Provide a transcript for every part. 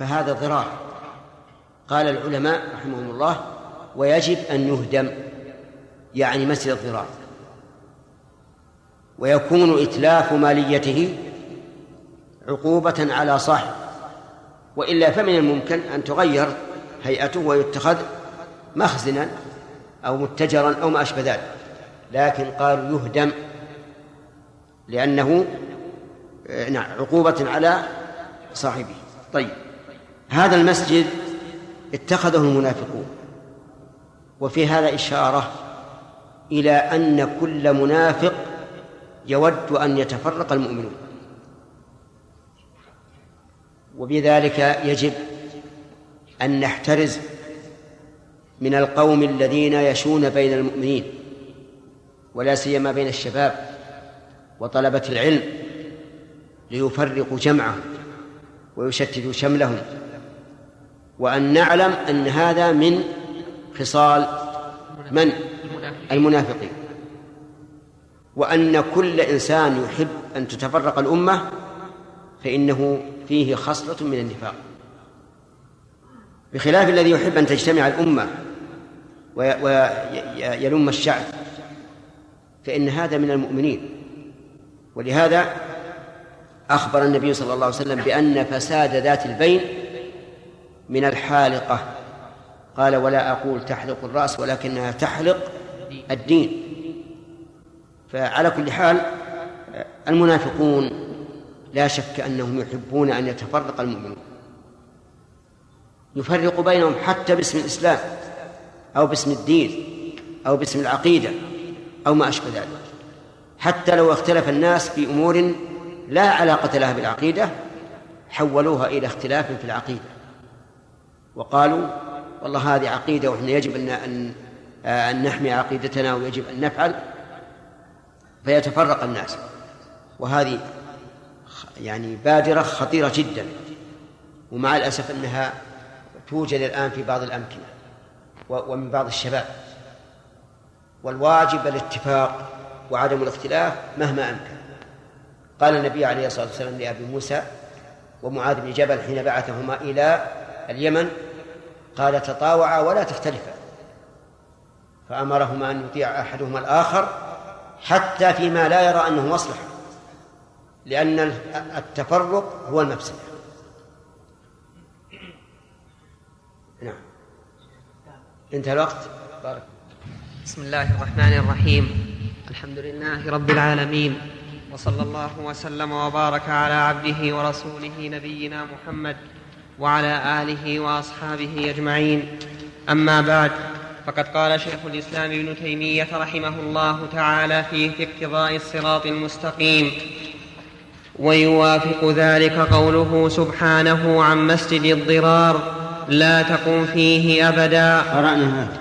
فهذا ضرار قال العلماء رحمهم الله ويجب أن يهدم يعني مسجد الضرار ويكون إتلاف ماليته عقوبة على صاحب. وإلا فمن الممكن أن تغير هيئته ويتخذ مخزنا أو متجرا أو ما أشبه ذلك. لكن قالوا يهدم لأنه نعم عقوبة على صاحبه. طيب. هذا المسجد اتخذه المنافقون. وفي هذا إشارة إلى أن كل منافق يود أن يتفرق المؤمنون. وبذلك يجب أن نحترز من القوم الذين يشون بين المؤمنين ولا سيما بين الشباب وطلبة العلم ليفرقوا جمعهم ويشتتوا شملهم. وأن نعلم أن هذا من خصال من؟ المنافقين. وأن كل إنسان يحب أن تتفرق الأمة فإنه فيه خصلة من النفاق. بخلاف الذي يحب أن تجتمع الأمة ويلم الشعب فإن هذا من المؤمنين. ولهذا أخبر النبي صلى الله عليه وسلم بأن فساد ذات البين من الحالقة. قال ولا أقول تحلق الرأس ولكنها تحلق الدين. فعلى كل حال المنافقون لا شك أنهم يحبون أن يتفرق المؤمنون. يفرق بينهم حتى باسم الإسلام أو باسم الدين أو باسم العقيدة أو ما أشبه ذلك. حتى لو اختلف الناس في أمور لا علاقة لها بالعقيدة حولوها إلى اختلاف في العقيدة. وقالوا والله هذه عقيدة وإحنا يجب أن أن أن نحمي عقيدتنا ويجب أن نفعل فيتفرق الناس. وهذه يعني بادرة خطيرة جدا. ومع الأسف أنها توجد الآن في بعض الأمكنة ومن بعض الشباب. والواجب الاتفاق وعدم الاختلاف مهما أمكن. قال النبي عليه الصلاة والسلام لأبي موسى ومعاذ بن جبل حين بعثهما إلى اليمن قال تطاوعا ولا تختلفا. فأمرهما أن يطيع أحدهما الآخر حتى فيما لا يرى أنه مصلحة لأن التفرق هو المفسدة. نعم. انتهى الوقت؟ بارك. بسم الله الرحمن الرحيم. الحمد لله رب العالمين وصلى الله وسلم وبارك على عبده ورسوله نبينا محمد. وعلى آله وأصحابه أجمعين. أما بعد فقد قال شيخ الإسلام ابن تيمية رحمه الله تعالى في اقتضاء الصراط المستقيم. ويوافق ذلك قوله سبحانه عن مسجد الضرار لا تقم فيه أبدا. قرأنا هذا.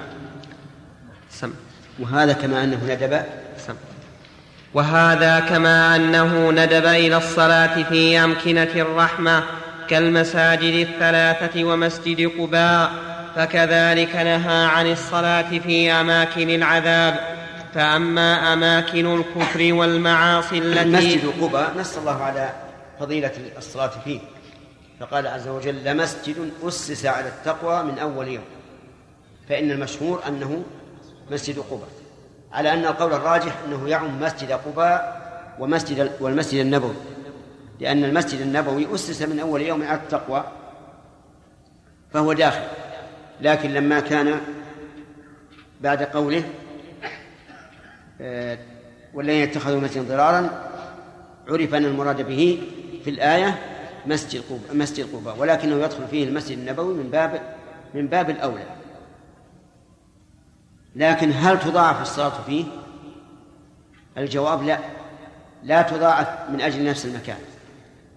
سم. وهذا كما أنه ندب. سم. وهذا كما أنه ندب إلى الصلاة في أمكنة الرحمة. كالمساجد الثلاثة ومسجد قباء فكذلك نهى عن الصلاة في أماكن العذاب. فأما أماكن الكفر والمعاصي التي مسجد قباء نص الله على فضيلة الصلاة فيه. فقال عز وجل لمسجد أسس على التقوى من أول يوم. فإن المشهور أنه مسجد قباء على أن القول الراجح أنه يعم مسجد قباء ومسجد والمسجد النبوي. لأن المسجد النبوي أسس من أول يوم على التقوى فهو داخل. لكن لما كان بعد قوله آه، والذين اتخذوا مسجدا ضرارا عرف أن المراد به في الآية مسجد قباء مسجد قباء ولكنه يدخل فيه المسجد النبوي من باب من باب الأولى. لكن هل تضاعف الصلاة فيه؟ الجواب لا. لا تضاعف من أجل نفس المكان.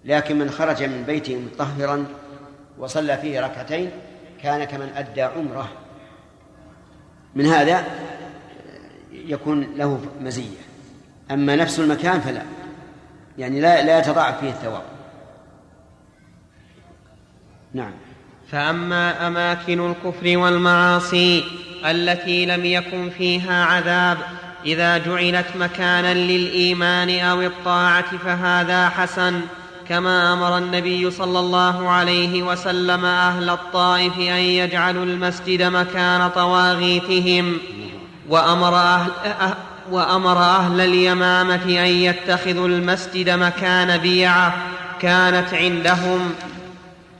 لكن من خرج من بيته مطهرا وصلى فيه ركعتين كان كمن أدى عمره. من هذا يكون له مزية. أما نفس المكان فلا. يعني لا لا يتضاعف فيه الثواب. نعم. فأما أماكن الكفر والمعاصي التي لم يكن فيها عذاب إذا جعلت مكانا للإيمان أو الطاعة فهذا حسن. كما أمر النبي صلى الله عليه وسلم أهل الطائف أن يجعلوا المسجد مكان طواغيتهم. وأمر أهل, أه وأمر أهل اليمامة أن يتخذوا المسجد مكان بيعة كانت عندهم.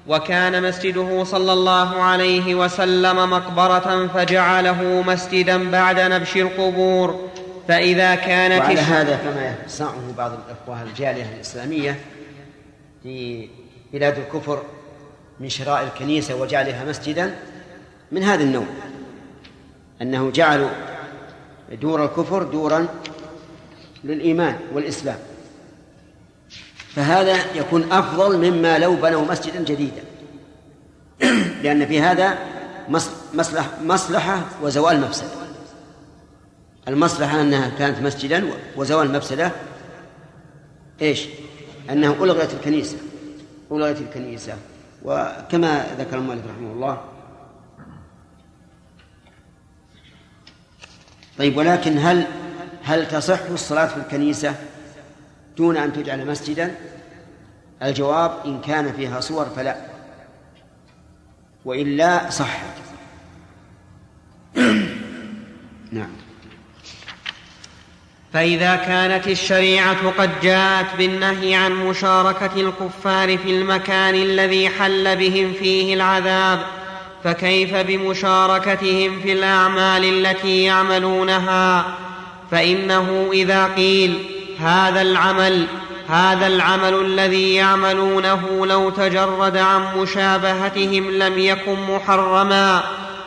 وكان مسجده صلى الله عليه وسلم مقبرة فجعله مسجدا بعد نبش القبور. فإذا كانت وعلى هذا كما يصنعه بعض الإخوة الجالية الإسلامية في بلاد الكفر من شراء الكنيسة وجعلها مسجدا من هذا النوع أنه جعلوا دور الكفر دورا للإيمان والإسلام. فهذا يكون أفضل مما لو بنوا مسجدا جديدا لأن في هذا مصلحة, مصلحة وزوال مفسدة. المصلحة أنها كانت مسجدا وزوال المفسدة إيش؟ أنه ألغيت الكنيسة ألغيت الكنيسة. وكما ذكر المؤلف رحمه الله. طيب ولكن هل هل تصح الصلاة في الكنيسة دون أن تجعل مسجدا؟ الجواب إن كان فيها صور فلا. وإلا صح. نعم. فإذا كانت الشريعة قد جاءت بالنهي عن مشاركة الكفار في المكان الذي حل بهم فيه العذاب فكيف بمشاركتهم في الأعمال التي يعملونها؟ فإنه إذا قيل هذا العمل هذا العمل الذي يعملونه لو تجرد عن مشابهتهم لم يكن محرما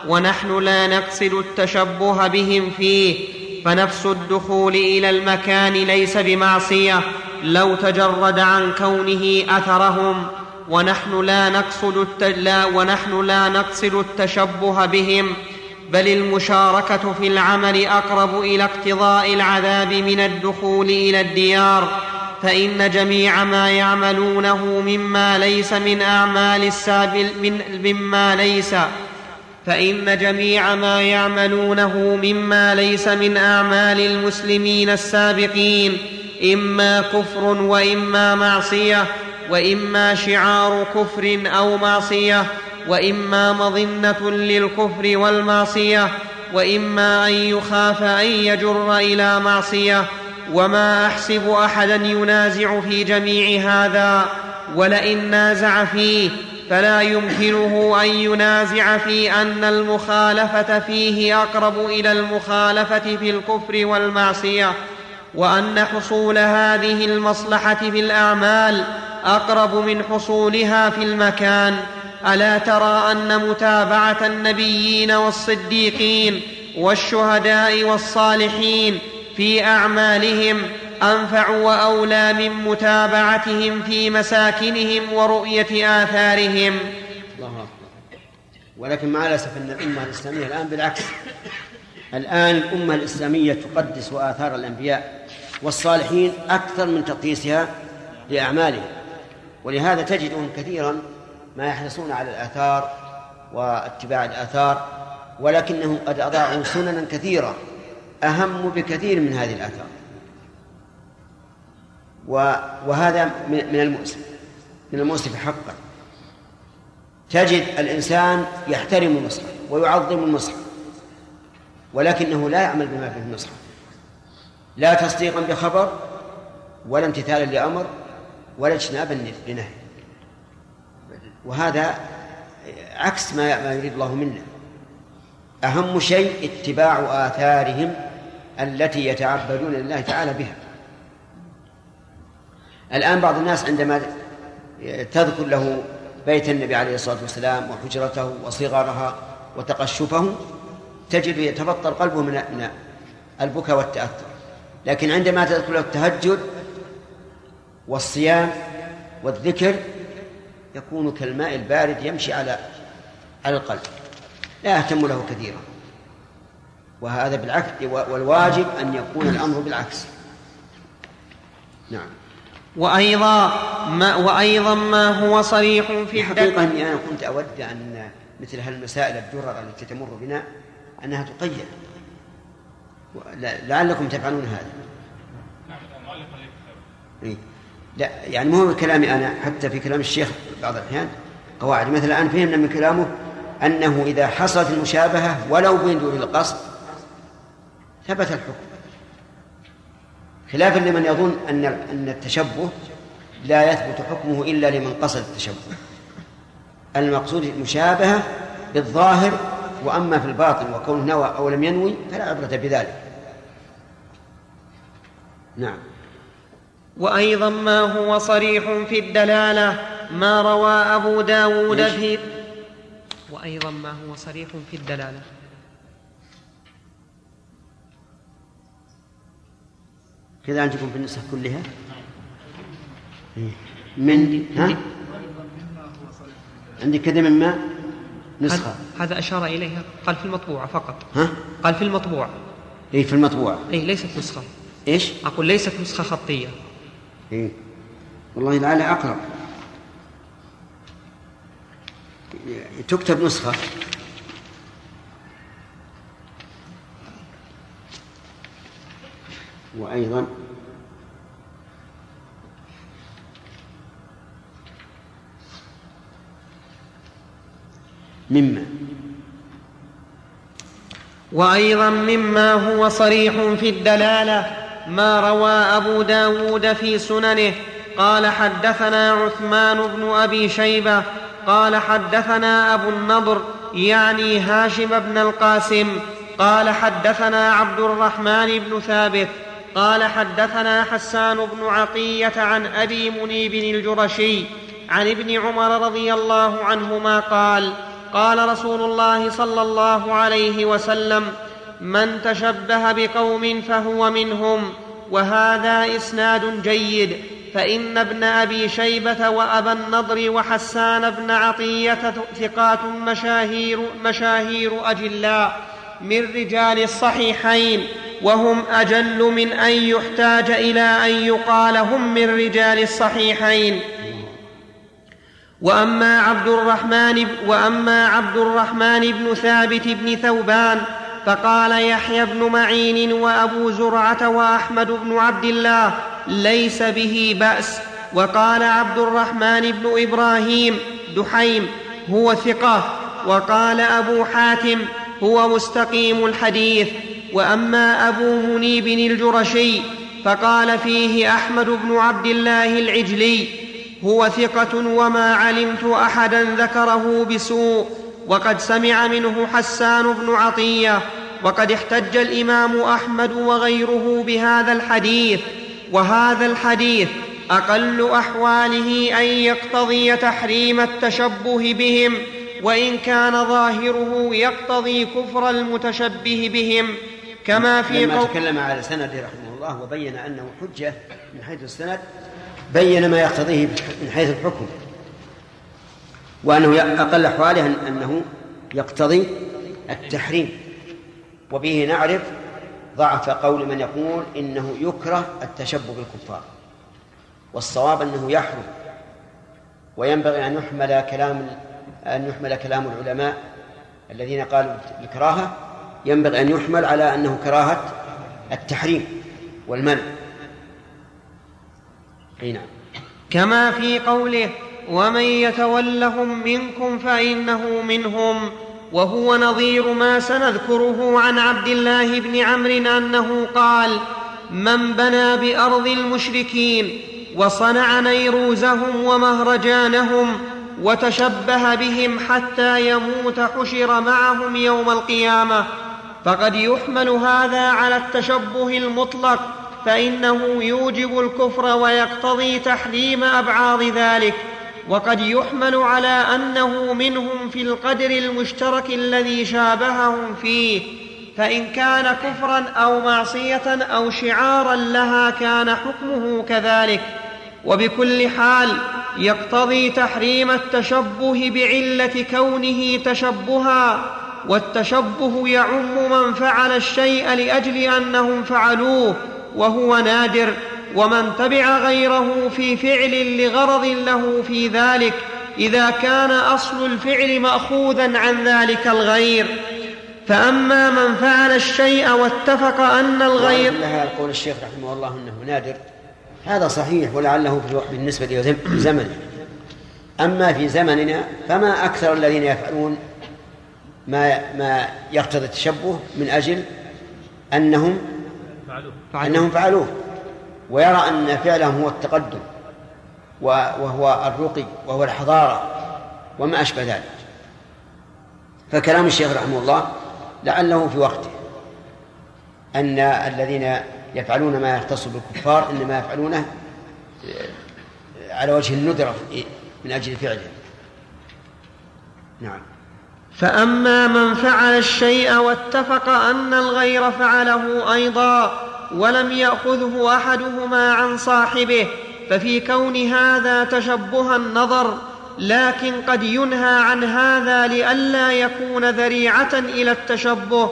ونحن لا نقصد التشبه بهم فيه فنفس الدخول إلى المكان ليس بمعصية لو تجرد عن كونه أثرهم ونحن لا نقصد الت... لا ونحن لا نقصد التشبه بهم بل المشاركة في العمل أقرب إلى اقتضاء العذاب من الدخول إلى الديار فإن جميع ما يعملونه مما ليس من أعمال السابل من مما ليس فإن جميع ما يعملونه مما ليس من أعمال المسلمين السابقين إما كفر وإما معصية وإما شعار كفر أو معصية وإما مظنة للكفر والمعصية وإما أن يخاف أن يجر إلى معصية. وما أحسب أحدا ينازع في جميع هذا ولئن نازع فيه فلا يمكنه أن ينازع في أن المخالفة فيه أقرب إلى المخالفة في الكفر والمعصية وأن حصول هذه المصلحة في الأعمال أقرب من حصولها في المكان. ألا ترى أن متابعة النبيين والصديقين والشهداء والصالحين في أعمالهم أنفع وأولى من متابعتهم في مساكنهم ورؤية آثارهم. الله أكبر. ولكن مع الاسف ان الأمة الإسلامية الآن بالعكس. الآن الأمة الإسلامية تقدس آثار الأنبياء والصالحين أكثر من تقديسها لأعمالهم. ولهذا تجدهم كثيرا ما يحرصون على الآثار واتباع الآثار ولكنهم قد أضاعوا سننا كثيرة أهم بكثير من هذه الآثار. وهذا من المؤسف من المؤسف حقا. تجد الإنسان يحترم المصحف ويعظم المصحف ولكنه لا يعمل بما في المصحف لا تصديقا بخبر ولا امتثالا لأمر ولا اجتنابا لنهي. وهذا عكس ما ما يريد الله منا. أهم شيء اتباع آثارهم التي يتعبدون لله تعالى بها. الآن بعض الناس عندما تذكر له بيت النبي عليه الصلاة والسلام وحجرته وصغرها وتقشفه تجد يتبطر قلبه من من البكاء والتأثر. لكن عندما تذكر له التهجد والصيام والذكر يكون كالماء البارد يمشي على على القلب. لا يهتم له كثيرا. وهذا بالعكس والواجب أن يكون الأمر بالعكس. نعم. وأيضا ما وأيضا ما هو صريح في حقيقة أني أنا كنت أود أن مثل هالمسائل الدرر التي تمر بنا أنها تقيد. لعلكم تفعلون هذا. نعم لا يعني مو كلامي أنا حتى في كلام الشيخ بعض الأحيان. قواعد مثلا الآن فهمنا من كلامه أنه إذا حصلت المشابهة ولو من دون القصد ثبت الحكم. خلافا لمن يظن أن أن التشبه لا يثبت حكمه إلا لمن قصد التشبه. المقصود المشابهة بالظاهر وأما في الباطن وكونه نوى أو لم ينوي فلا عبرة بذلك. نعم. وأيضا ما هو صريح في الدلالة ما روى أبو داود في وأيضا ما هو صريح في الدلالة. كذا عندكم في النسخ كلها؟ إيه. من ها؟ عندك كذا مما نسخة. هذا أشار إليها. قال في المطبوعة فقط. ها؟ قال في المطبوعة اي في المطبوعة أي ليست نسخة. إيش؟ أقول ليست نسخة خطية. اي والله لعلها أقرب. تكتب نسخة. وأيضا مما وأيضا مما هو صريح في الدلالة ما روى أبو داود في سننه قال حدثنا عثمان بن أبي شيبة قال حدثنا أبو النضر يعني هاشم بن القاسم قال حدثنا عبد الرحمن بن ثابت قال حدثنا حسان بن عطية عن أبي منيب الجرشي عن ابن عمر رضي الله عنهما قال قال رسول الله صلى الله عليه وسلم من تشبه بقوم فهو منهم وهذا إسناد جيد فإن ابن أبي شيبة وأبا النضر وحسان بن عطية ثقات مشاهير, مشاهير أجلاء من رجال الصحيحين وهم أجل من أن يحتاج إلى أن يقال هم من رجال الصحيحين. وأما عبد الرحمن وأما عبد الرحمن بن ثابت بن ثوبان فقال يحيى بن معين وأبو زرعة وأحمد بن عبد الله ليس به بأس. وقال عبد الرحمن بن إبراهيم دحيم هو ثقة. وقال أبو حاتم هو مستقيم الحديث. وأما أبو منيب الجرشي فقال فيه أحمد بن عبد الله العجلي هو ثقة وما علمت أحدا ذكره بسوء وقد سمع منه حسان بن عطية وقد احتج الإمام أحمد وغيره بهذا الحديث. وهذا الحديث أقل أحواله أن يقتضي تحريم التشبه بهم وإن كان ظاهره يقتضي كفر المتشبه بهم كما في لما تكلم على سنده رحمه الله وبين أنه حجة من حيث السند بين ما يقتضيه من حيث الحكم وأنه أقل أحواله أنه يقتضي التحريم. وبه نعرف ضعف قول من يقول إنه يكره التشبه بالكفار والصواب أنه يحرم وينبغي أن يحمل كلام أن يحمل كلام العلماء الذين قالوا الكراهة. ينبغي أن يحمل على أنه كراهة التحريم والمنع. أي نعم. كما في قوله ومن يتولهم منكم فإنه منهم وهو نظير ما سنذكره عن عبد الله بن عمرو أنه قال من بنى بأرض المشركين وصنع نيروزهم ومهرجانهم وتشبه بهم حتى يموت حشر معهم يوم القيامة. فقد يحمل هذا على التشبه المطلق فإنه يوجب الكفر ويقتضي تحريم ابعاض ذلك. وقد يحمل على أنه منهم في القدر المشترك الذي شابههم فيه. فإن كان كفرا أو معصية أو شعارا لها كان حكمه كذلك. وبكل حال يقتضي تحريم التشبه بعلة كونه تشبها والتشبه يعم من فعل الشيء لأجل أنهم فعلوه وهو نادر ومن تبع غيره في فعل لغرض له في ذلك إذا كان أصل الفعل ماخوذا عن ذلك الغير. فأما من فعل الشيء واتفق أن الغير لها قول الشيخ رحمه الله إنه نادر. هذا صحيح ولعله بالنسبة لزمنه. أما في زمننا فما أكثر الذين يفعلون ما ما يقتضي التشبه من أجل أنهم فعلوه. أنهم فعلوه. ويرى أن فعلهم هو التقدم وهو الرقي وهو الحضارة وما أشبه ذلك. فكلام الشيخ رحمه الله لعله في وقته أن الذين يفعلون ما يختص بالكفار إنما يفعلونه على وجه الندرة من أجل فعله. نعم. فأما من فعل الشيء واتفق أن الغير فعله أيضا ولم يأخذه أحدهما عن صاحبه ففي كون هذا تشبه النظر لكن قد ينهى عن هذا لئلا يكون ذريعة إلى التشبه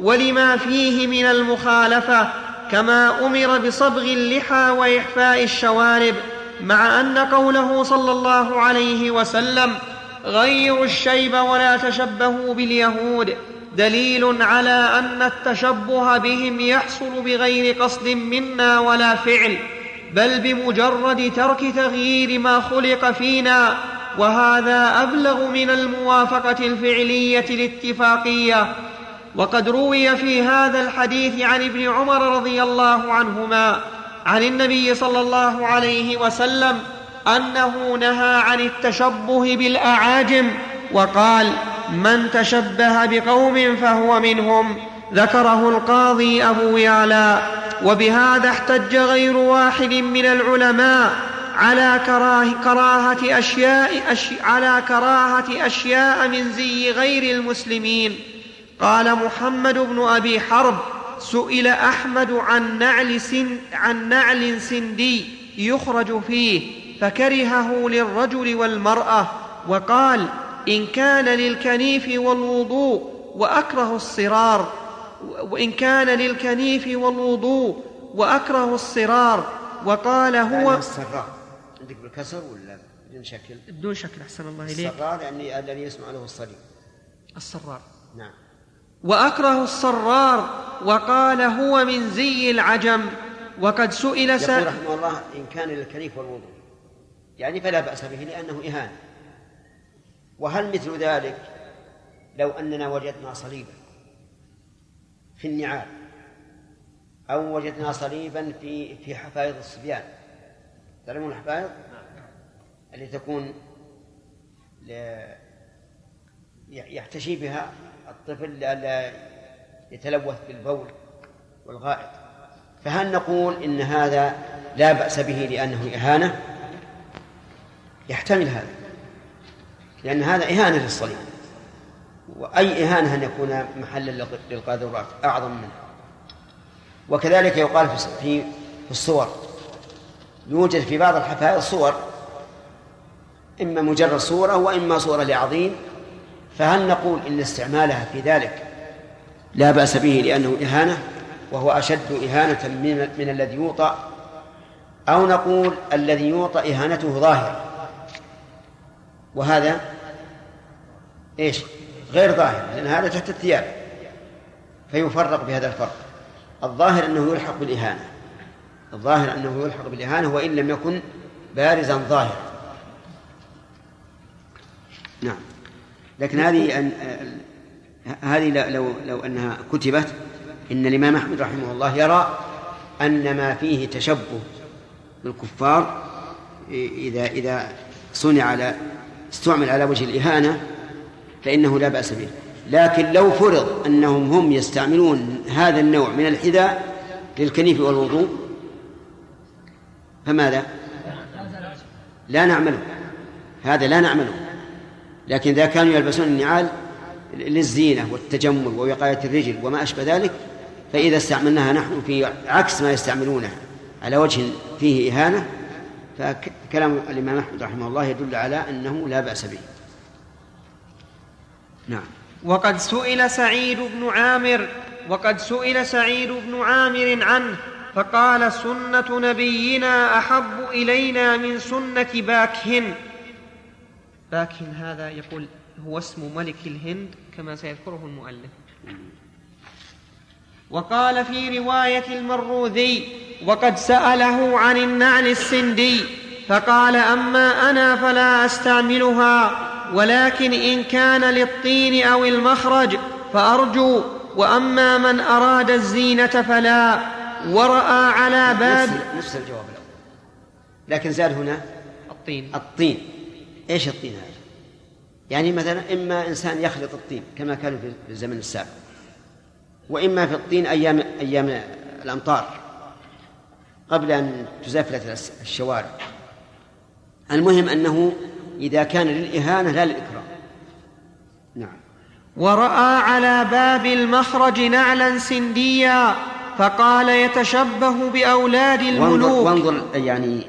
ولما فيه من المخالفة كما أمر بصبغ اللحى وإحفاء الشوارب مع أن قوله صلى الله عليه وسلم غيروا الشيب ولا تشبهوا باليهود دليل على أن التشبه بهم يحصل بغير قصد منا ولا فعل بل بمجرد ترك تغيير ما خلق فينا وهذا أبلغ من الموافقة الفعلية الاتفاقية وقد روي في هذا الحديث عن ابن عمر رضي الله عنهما عن النبي صلى الله عليه وسلم أنه نهى عن التشبه بالأعاجم وقال من تشبه بقوم فهو منهم. ذكره القاضي أبو يعلى. وبهذا احتج غير واحد من العلماء على كراه كراهة أشياء أش على كراهة أشياء من زي غير المسلمين. قال محمد بن أبي حرب سئل أحمد عن نعل, سن عن نعل سندي يخرج فيه فكرهه للرجل والمرأة وقال إن كان للكنيف والوضوء وأكره الصرار وإن كان للكنيف والوضوء وأكره الصرار وقال هو الصرار عندك بالكسر ولا بدون شكل؟ بدون شكل أحسن الله إليك. الصرار يعني الذي يسمع له الصليب. الصرار. نعم. وأكره الصرار وقال هو من زي العجم وقد سئل سائل يقول رحمه الله إن كان للكنيف والوضوء. يعني فلا بأس به لأنه اهانه وهل مثل ذلك لو أننا وجدنا صليبا في النعال أو وجدنا صليبا في في حفايض الصبيان؟ تعلمون الحفايض اللي تكون يحتشي بها الطفل لئلا يتلوث بالبول والغائط. فهل نقول إن هذا لا بأس به لأنه إهانة؟ يحتمل هذا لأن هذا إهانة للصليب. وأي إهانة أن يكون محلا للقاذورات أعظم منه. وكذلك يقال في في الصور. يوجد في بعض الحفائظ صور إما مجرد صورة وإما صورة لعظيم فهل نقول إن استعمالها في ذلك لا بأس به لأنه إهانة وهو أشد إهانة من, من الذي يوطى أو نقول الذي يوطى إهانته ظاهرة. وهذا إيش؟ غير ظاهر لأن هذا تحت الثياب. فيفرق بهذا الفرق. الظاهر أنه يلحق بالإهانة. الظاهر أنه يلحق بالإهانة وإن لم يكن بارزا ظاهرا. نعم. لكن هذه أن هذه لو لو أنها كتبت إن الإمام أحمد رحمه الله يرى أن ما فيه تشبه بالكفار اذا إذا صنع على استعمل على وجه الإهانة فإنه لا بأس به. لكن لو فرض أنهم هم يستعملون هذا النوع من الحذاء للكنيف والوضوء فماذا؟ لا نعمله. هذا لا نعمله. لكن إذا كانوا يلبسون النعال للزينة والتجمل ووقاية الرجل وما أشبه ذلك فإذا استعملناها نحن في عكس ما يستعملونه على وجه فيه إهانة فكلام الإمام أحمد رحمه الله يدل على أنه لا بأس به. نعم. وقد سئل سعيد بن عامر وقد سئل سعيد بن عامر عنه فقال سنة نبينا أحب إلينا من سنة باكهن باكهن هذا يقول هو اسم ملك الهند كما سيذكره المؤلف. وقال في رواية المروذي وقد سأله عن النعل السندي فقال أما أنا فلا أستعملها ولكن إن كان للطين أو المخرج فأرجو وأما من أراد الزينة فلا. ورأى على باب نفس, نفس الجواب الأول. لكن زاد هنا الطين. الطين. إيش الطين هذا؟ يعني مثلا إما إنسان يخلط الطين كما كانوا في الزمن السابق وإما في الطين أيام أيام الأمطار قبل أن تزفلت الشوارع. المهم أنه إذا كان للإهانة لا للإكرام. نعم. ورأى على باب المخرج نعلا سنديا فقال يتشبه بأولاد الملوك. وانظر, وانظر يعني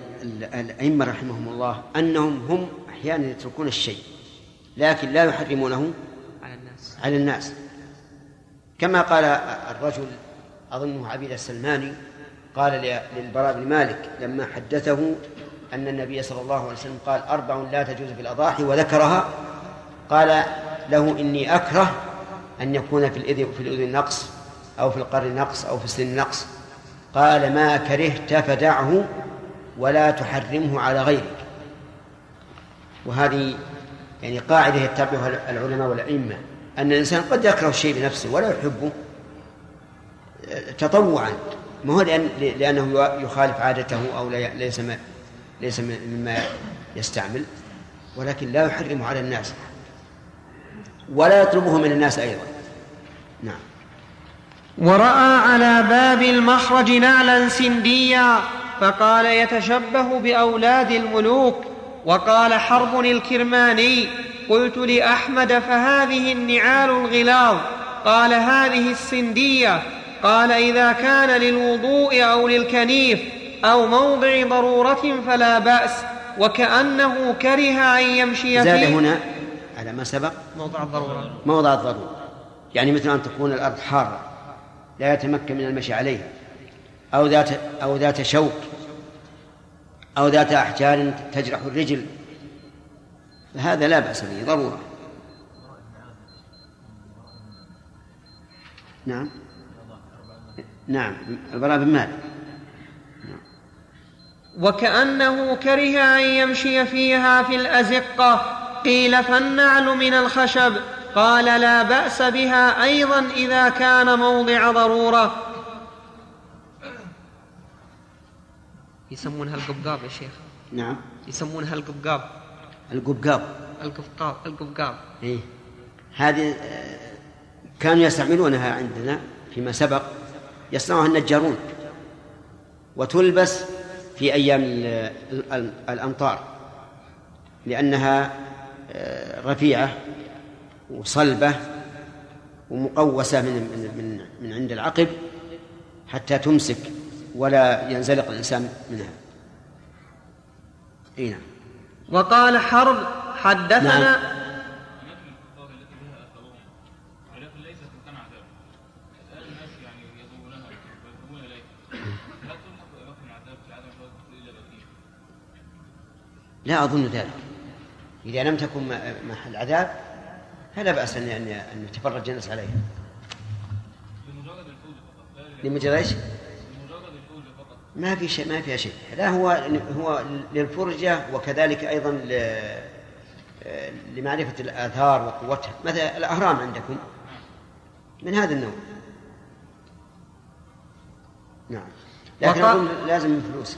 الأئمة رحمهم الله أنهم هم أحيانا يتركون الشيء لكن لا يحرمونه على الناس. على الناس. كما قال الرجل أظنه عبيد السلماني قال للبراء بن مالك لما حدثه أن النبي صلى الله عليه وسلم قال أربع لا تجوز في الأضاحي وذكرها قال له إني أكره أن يكون في الإذن في الأذن نقص أو في القرن نقص أو في السن نقص. قال ما كرهت فدعه ولا تحرمه على غيرك وهذه يعني قاعدة يتبعها العلماء والأئمة أن الإنسان قد يكره الشيء بنفسه ولا يحبه تطوعا. ما هو لأن لأنه يخالف عادته أو ليس ليس مما يستعمل ولكن لا يحرمه على الناس ولا يطلبه من الناس أيضا. نعم. ورأى على باب المخرج نعلا سنديا فقال يتشبه بأولاد الملوك. وقال حرب الكرماني قلت لأحمد فهذه النعال الغلاظ؟ قال هذه السندية. قال إذا كان للوضوء أو للكنيف أو موضع ضرورة فلا بأس وكأنه كره أن يمشي زاد فيه. هنا على ما سبق. موضع الضرورة. موضع الضرورة. يعني مثل أن تكون الأرض حارة لا يتمكن من المشي عليها أو ذات أو ذات شوك. أو ذات أحجار تجرح الرجل. فهذا لا بأس به ضرورة. نعم. نعم البراء بن مالك. وكأنه كره أن يمشي فيها في الأزقة. قيل فالنعل من الخشب. قال لا بأس بها أيضا إذا كان موضع ضرورة. يسمونها القبقاب يا شيخ. نعم. يسمونها القبقاب القبقاب. القبقاب القبقاب. إيه. هذه آه، كانوا يستعملونها عندنا فيما سبق. يصنعها النجارون. وتلبس في أيام الأمطار. لأنها رفيعة وصلبة ومقوسة من من من عند العقب حتى تمسك. ولا ينزلق الإنسان منها. إي نعم. وقال حرب حدثنا نعم. لا أظن ذلك. إذا لم تكن محل عذاب فلا بأس أن أن يتفرج الناس عليها. لمجرد إيش؟ ما في شيء ما فيها شيء. لا هو هو للفرجة وكذلك أيضا لمعرفة الآثار وقوتها. مثلا الأهرام عندكم؟ من هذا النوع. نعم. لكن أظن لازم من فلوس.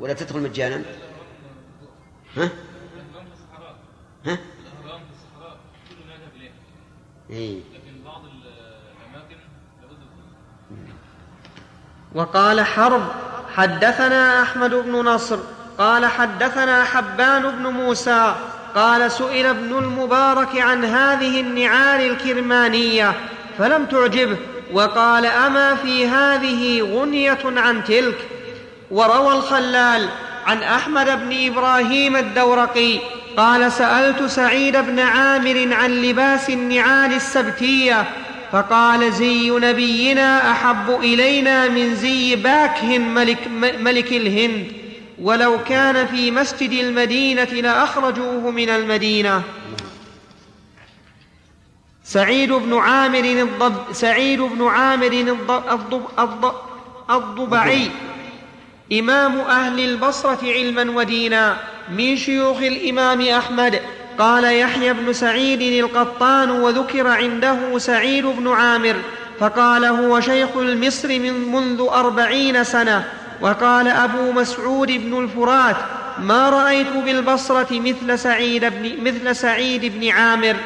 ولا تدخل مجانا؟ ها؟ ها؟ الأهرام في الصحراء كل ما يذهب إليها؟ لكن بعض الأماكن لابد وقال حرب حدثنا أحمد بن نصر قال حدثنا حبان بن موسى قال سئل ابن المبارك عن هذه النعال الكرمانية فلم تعجبه وقال أما في هذه غنية عن تلك وروى الخلال عن أحمد بن إبراهيم الدورقي قال سألت سعيد بن عامر عن لباس النعال السبتية فقال زي نبينا أحب إلينا من زي باكه ملك, ملك الهند. ولو كان في مسجد المدينة لأخرجوه من المدينة. سعيد بن عامر الضب سعيد بن عامر الضب الضب الضب الضبعي. إمام أهل البصرة علما ودينا. من شيوخ الإمام أحمد. قال يحيى بن سعيد القطان وذكر عنده سعيد بن عامر فقال هو شيخ المصر من منذ أربعين سنة وقال أبو مسعود بن الفرات ما رأيت بالبصرة مثل سعيد بن, مثل سعيد بن عامر.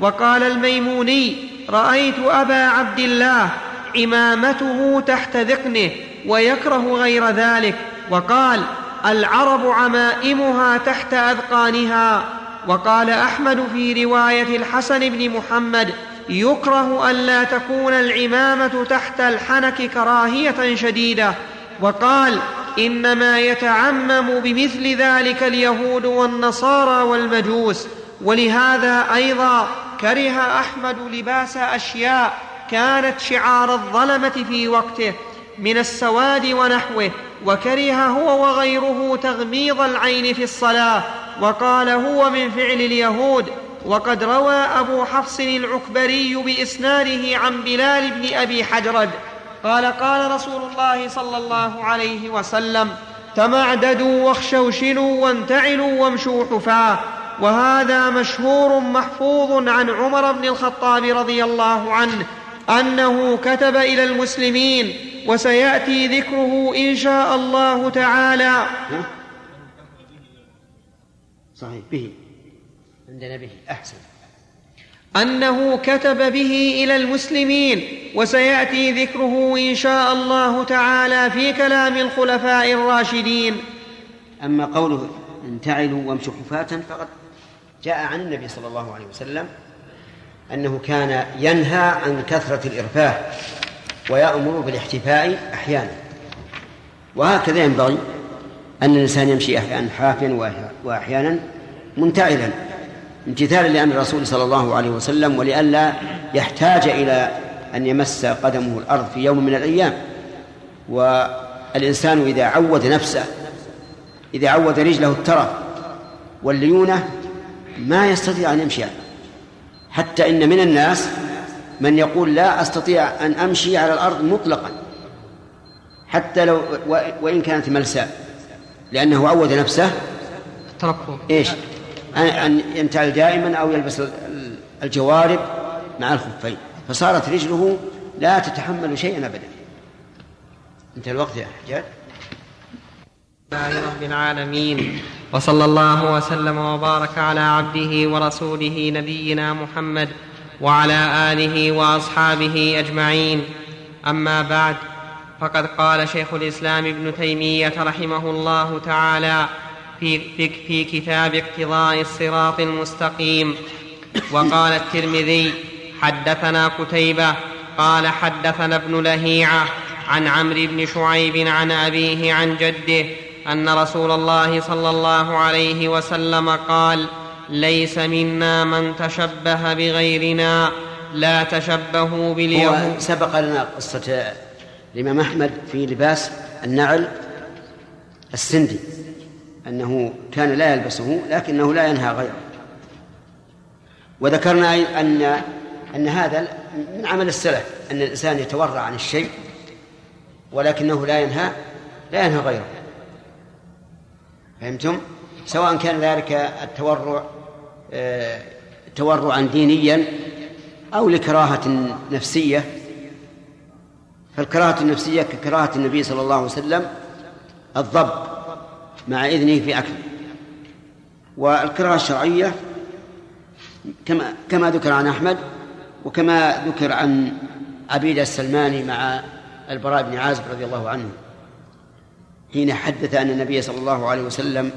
وقال الميموني رأيت أبا عبد الله عمامته تحت ذقنه ويكره غير ذلك وقال العرب عمائمها تحت أذقانها. وقال أحمد في رواية الحسن بن محمد يكره ألا تكون العمامة تحت الحنك كراهية شديدة. وقال إنما يتعمم بمثل ذلك اليهود والنصارى والمجوس. ولهذا أيضا كره أحمد لباس أشياء كانت شعار الظلمة في وقته من السواد ونحوه وكره هو وغيره تغميض العين في الصلاة. وقال هو من فعل اليهود وقد روى أبو حفص العكبري بإسناده عن بلال بن أبي حجرد قال قال رسول الله صلى الله عليه وسلم تمعددوا واخشوشنوا وانتعلوا وامشوا حفاة وهذا مشهور محفوظ عن عمر بن الخطاب رضي الله عنه أنه كتب إلى المسلمين وسيأتي ذكره إن شاء الله تعالى. صحيح. به. عندنا به. أحسن. أنه كتب به إلى المسلمين وسيأتي ذكره إن شاء الله تعالى في كلام الخلفاء الراشدين. أما قوله انتعلوا وامشوا حفاة فقد جاء عن النبي صلى الله عليه وسلم أنه كان ينهى عن كثرة الإرفاه ويأمر بالاحتفاء أحيانا. وهكذا ينبغي أن الإنسان يمشي أحيانا حافيا وأحيانا منتعلا امتثالا لأمر الرسول صلى الله عليه وسلم ولئلا يحتاج إلى أن يمس قدمه الأرض في يوم من الأيام. والإنسان إذا عود نفسه إذا عود رجله الترف والليونة ما يستطيع أن يمشي حتى إن من الناس من يقول لا أستطيع أن أمشي على الأرض مطلقا حتى لو وإن كانت ملساء لأنه عود نفسه. تركه إيش؟ أن ينتعل دائما أو يلبس الجوارب مع الخفين. فصارت رجله لا تتحمل شيئا أبدا. انتهى الوقت يا حجاج. لله رب العالمين. وصلى الله وسلم وبارك على عبده ورسوله نبينا محمد وعلى آله وأصحابه أجمعين. أما بعد فقد قال شيخ الإسلام ابن تيمية رحمه الله تعالى في, في, في كتاب اقتضاء الصراط المستقيم. وقال الترمذي حدثنا قتيبة قال حدثنا ابن لهيعة عن عمرو بن شعيب عن أبيه عن جده أن رسول الله صلى الله عليه وسلم قال ليس منا من تشبه بغيرنا لا تشبهوا باليهود. سبق لنا قصة الإمام أحمد في لباس النعل السندي أنه كان لا يلبسه لكنه لا ينهى غيره وذكرنا أن أن هذا من عمل السلف أن الإنسان يتورع عن الشيء ولكنه لا ينهى لا ينهى غيره فهمتم؟ سواء كان ذلك التورع آه، تورعا دينيا أو لكراهة نفسية فالكراهة النفسية ككراهة النبي صلى الله عليه وسلم الضب مع إذنه في أكله والكراهة الشرعية كما كما ذكر عن أحمد وكما ذكر عن عبيد السلماني مع البراء بن عازب رضي الله عنه. حين حدث أن النبي صلى الله عليه وسلم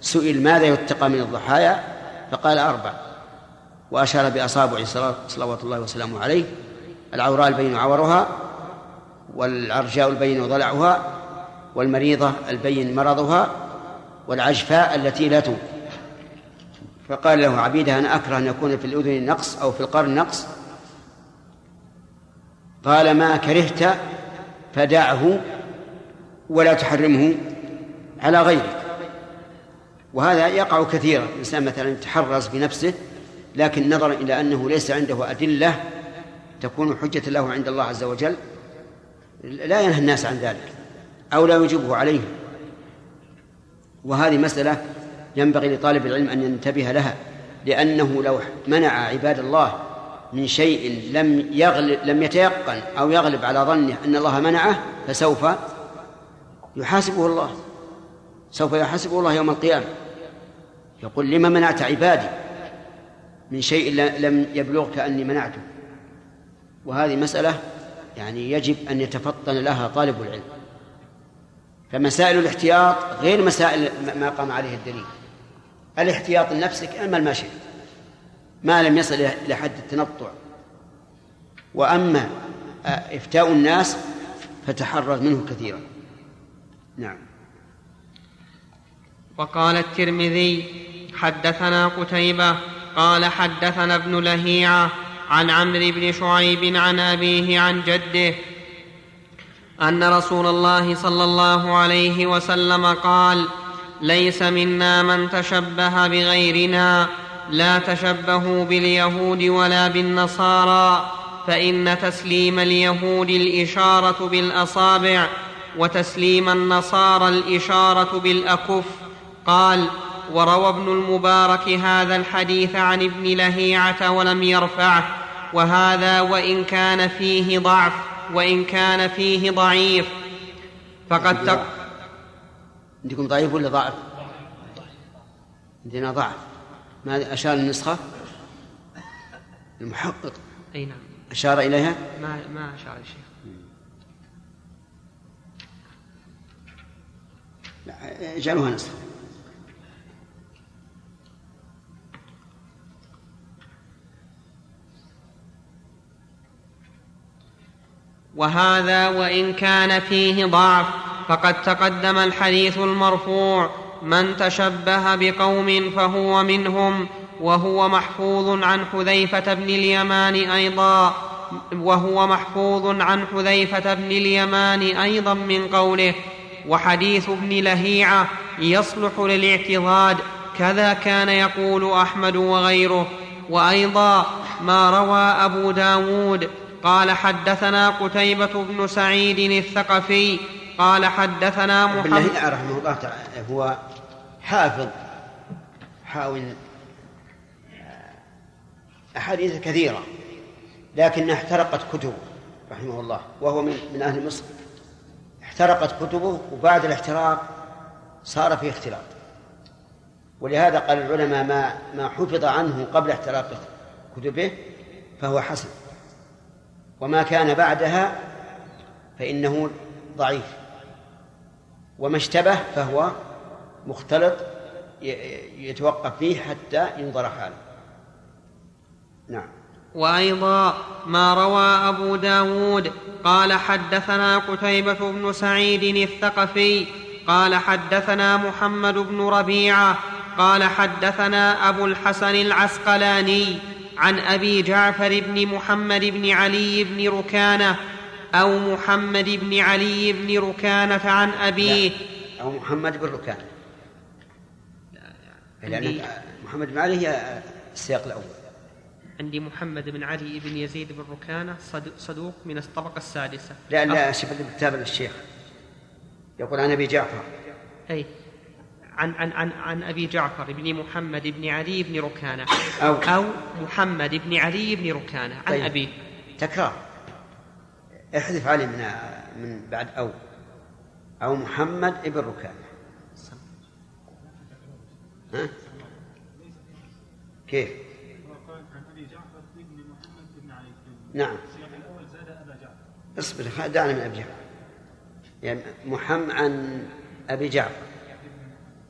سئل ماذا يتقى من الضحايا؟ فقال أربع. وأشار بأصابع صلوات الله وسلامه عليه. العوراء البين عورها والعرجاء البين ضلعها والمريضة البين مرضها والعجفاء التي لا تنقذ فقال له عبيدة أنا أكره أن يكون في الأذن نقص أو في القرن نقص؟ قال ما كرهت فدعه ولا تحرمه على غيرك. وهذا يقع كثيرا. الإنسان مثلا يتحرز بنفسه لكن نظرا إلى أنه ليس عنده أدلة تكون حجة له عند الله عز وجل. لا ينهى الناس عن ذلك أو لا يجبه عليه وهذه مسألة ينبغي لطالب العلم أن ينتبه لها لأنه لو منع عباد الله من شيء لم يغلب لم يتيقن أو يغلب على ظنه أن الله منعه فسوف يحاسبه الله. سوف يحاسبه الله يوم القيامة. يقول لما منعت عبادي من شيء لم يبلغك أني منعته؟ وهذه مسألة يعني يجب أن يتفطن لها طالب العلم. فمسائل الاحتياط غير مسائل ما قام عليه الدليل. الاحتياط لنفسك اعمل ما شئت. ما لم يصل إلى حد التنطع. وأما إفتاء الناس فتحرر منه كثيرا. نعم. وقال الترمذي حدثنا قتيبة قال حدثنا ابن لهيعة عن عمرو بن شعيب عن أبيه عن جده أن رسول الله صلى الله عليه وسلم قال ليس منا من تشبه بغيرنا لا تشبهوا باليهود ولا بالنصارى فإن تسليم اليهود الإشارة بالأصابع وتسليم النصارى الإشارة بالأكف. قال وروى ابن المبارك هذا الحديث عن ابن لهيعة ولم يرفعه. وهذا وإن كان فيه ضعف وإن كان فيه ضعيف. فقد تق... عندكم ضعيف ولا ضعف؟ عندنا ضعف. ما أشار النسخة؟ المحقق. أي نعم. أشار إليها؟ ما ما أشار الشيخ اجعلوها نسخة. وهذا وإن كان فيه ضعف فقد تقدم الحديث المرفوع من تشبه بقوم فهو منهم وهو محفوظ عن حذيفة بن اليمان أيضا وهو محفوظ عن حذيفة بن اليمان أيضا من قوله وحديث ابن لهيعة يصلح للاعتضاد كذا كان يقول أحمد وغيره. وأيضا ما روى أبو داود قال حدثنا قتيبة بن سعيد الثقفي قال حدثنا محمد بالله رحمه الله تعالى هو حافظ حاول أحاديث كثيرة لكنها احترقت كتبه رحمه الله وهو من, من أهل مصر. احترقت كتبه وبعد الاحتراق صار في اختلاط. ولهذا قال العلماء ما ما حفظ عنه قبل احتراق كتبه فهو حسن. وما كان بعدها فإنه ضعيف. وما اشتبه فهو مختلط يتوقف فيه حتى ينظر حاله. نعم. وأيضا ما روى أبو داود قال حدثنا قتيبة بن سعيد الثقفي قال حدثنا محمد بن ربيعة قال حدثنا أبو الحسن العسقلاني عن أبي جعفر بن محمد بن علي بن ركانة أو محمد بن علي بن ركانة عن أبيه أو محمد بن ركانة. لأن محمد بن علي هي السياق الأول. عندي محمد بن علي بن يزيد بن ركانة صدوق من الطبقة السادسة. لا لا شوف كتاب للشيخ. يقول عن أبي جعفر. أي. عن عن عن عن أبي جعفر بن محمد بن علي بن ركانة. أو. أو محمد بن علي بن ركانة. عن طيب. ابيه تكرار. احذف علي من من بعد أو. أو محمد بن ركانة. ها؟ كيف؟ نعم. اصبر دعنا من أبي جعفر. يعني محمد عن أبي جعفر.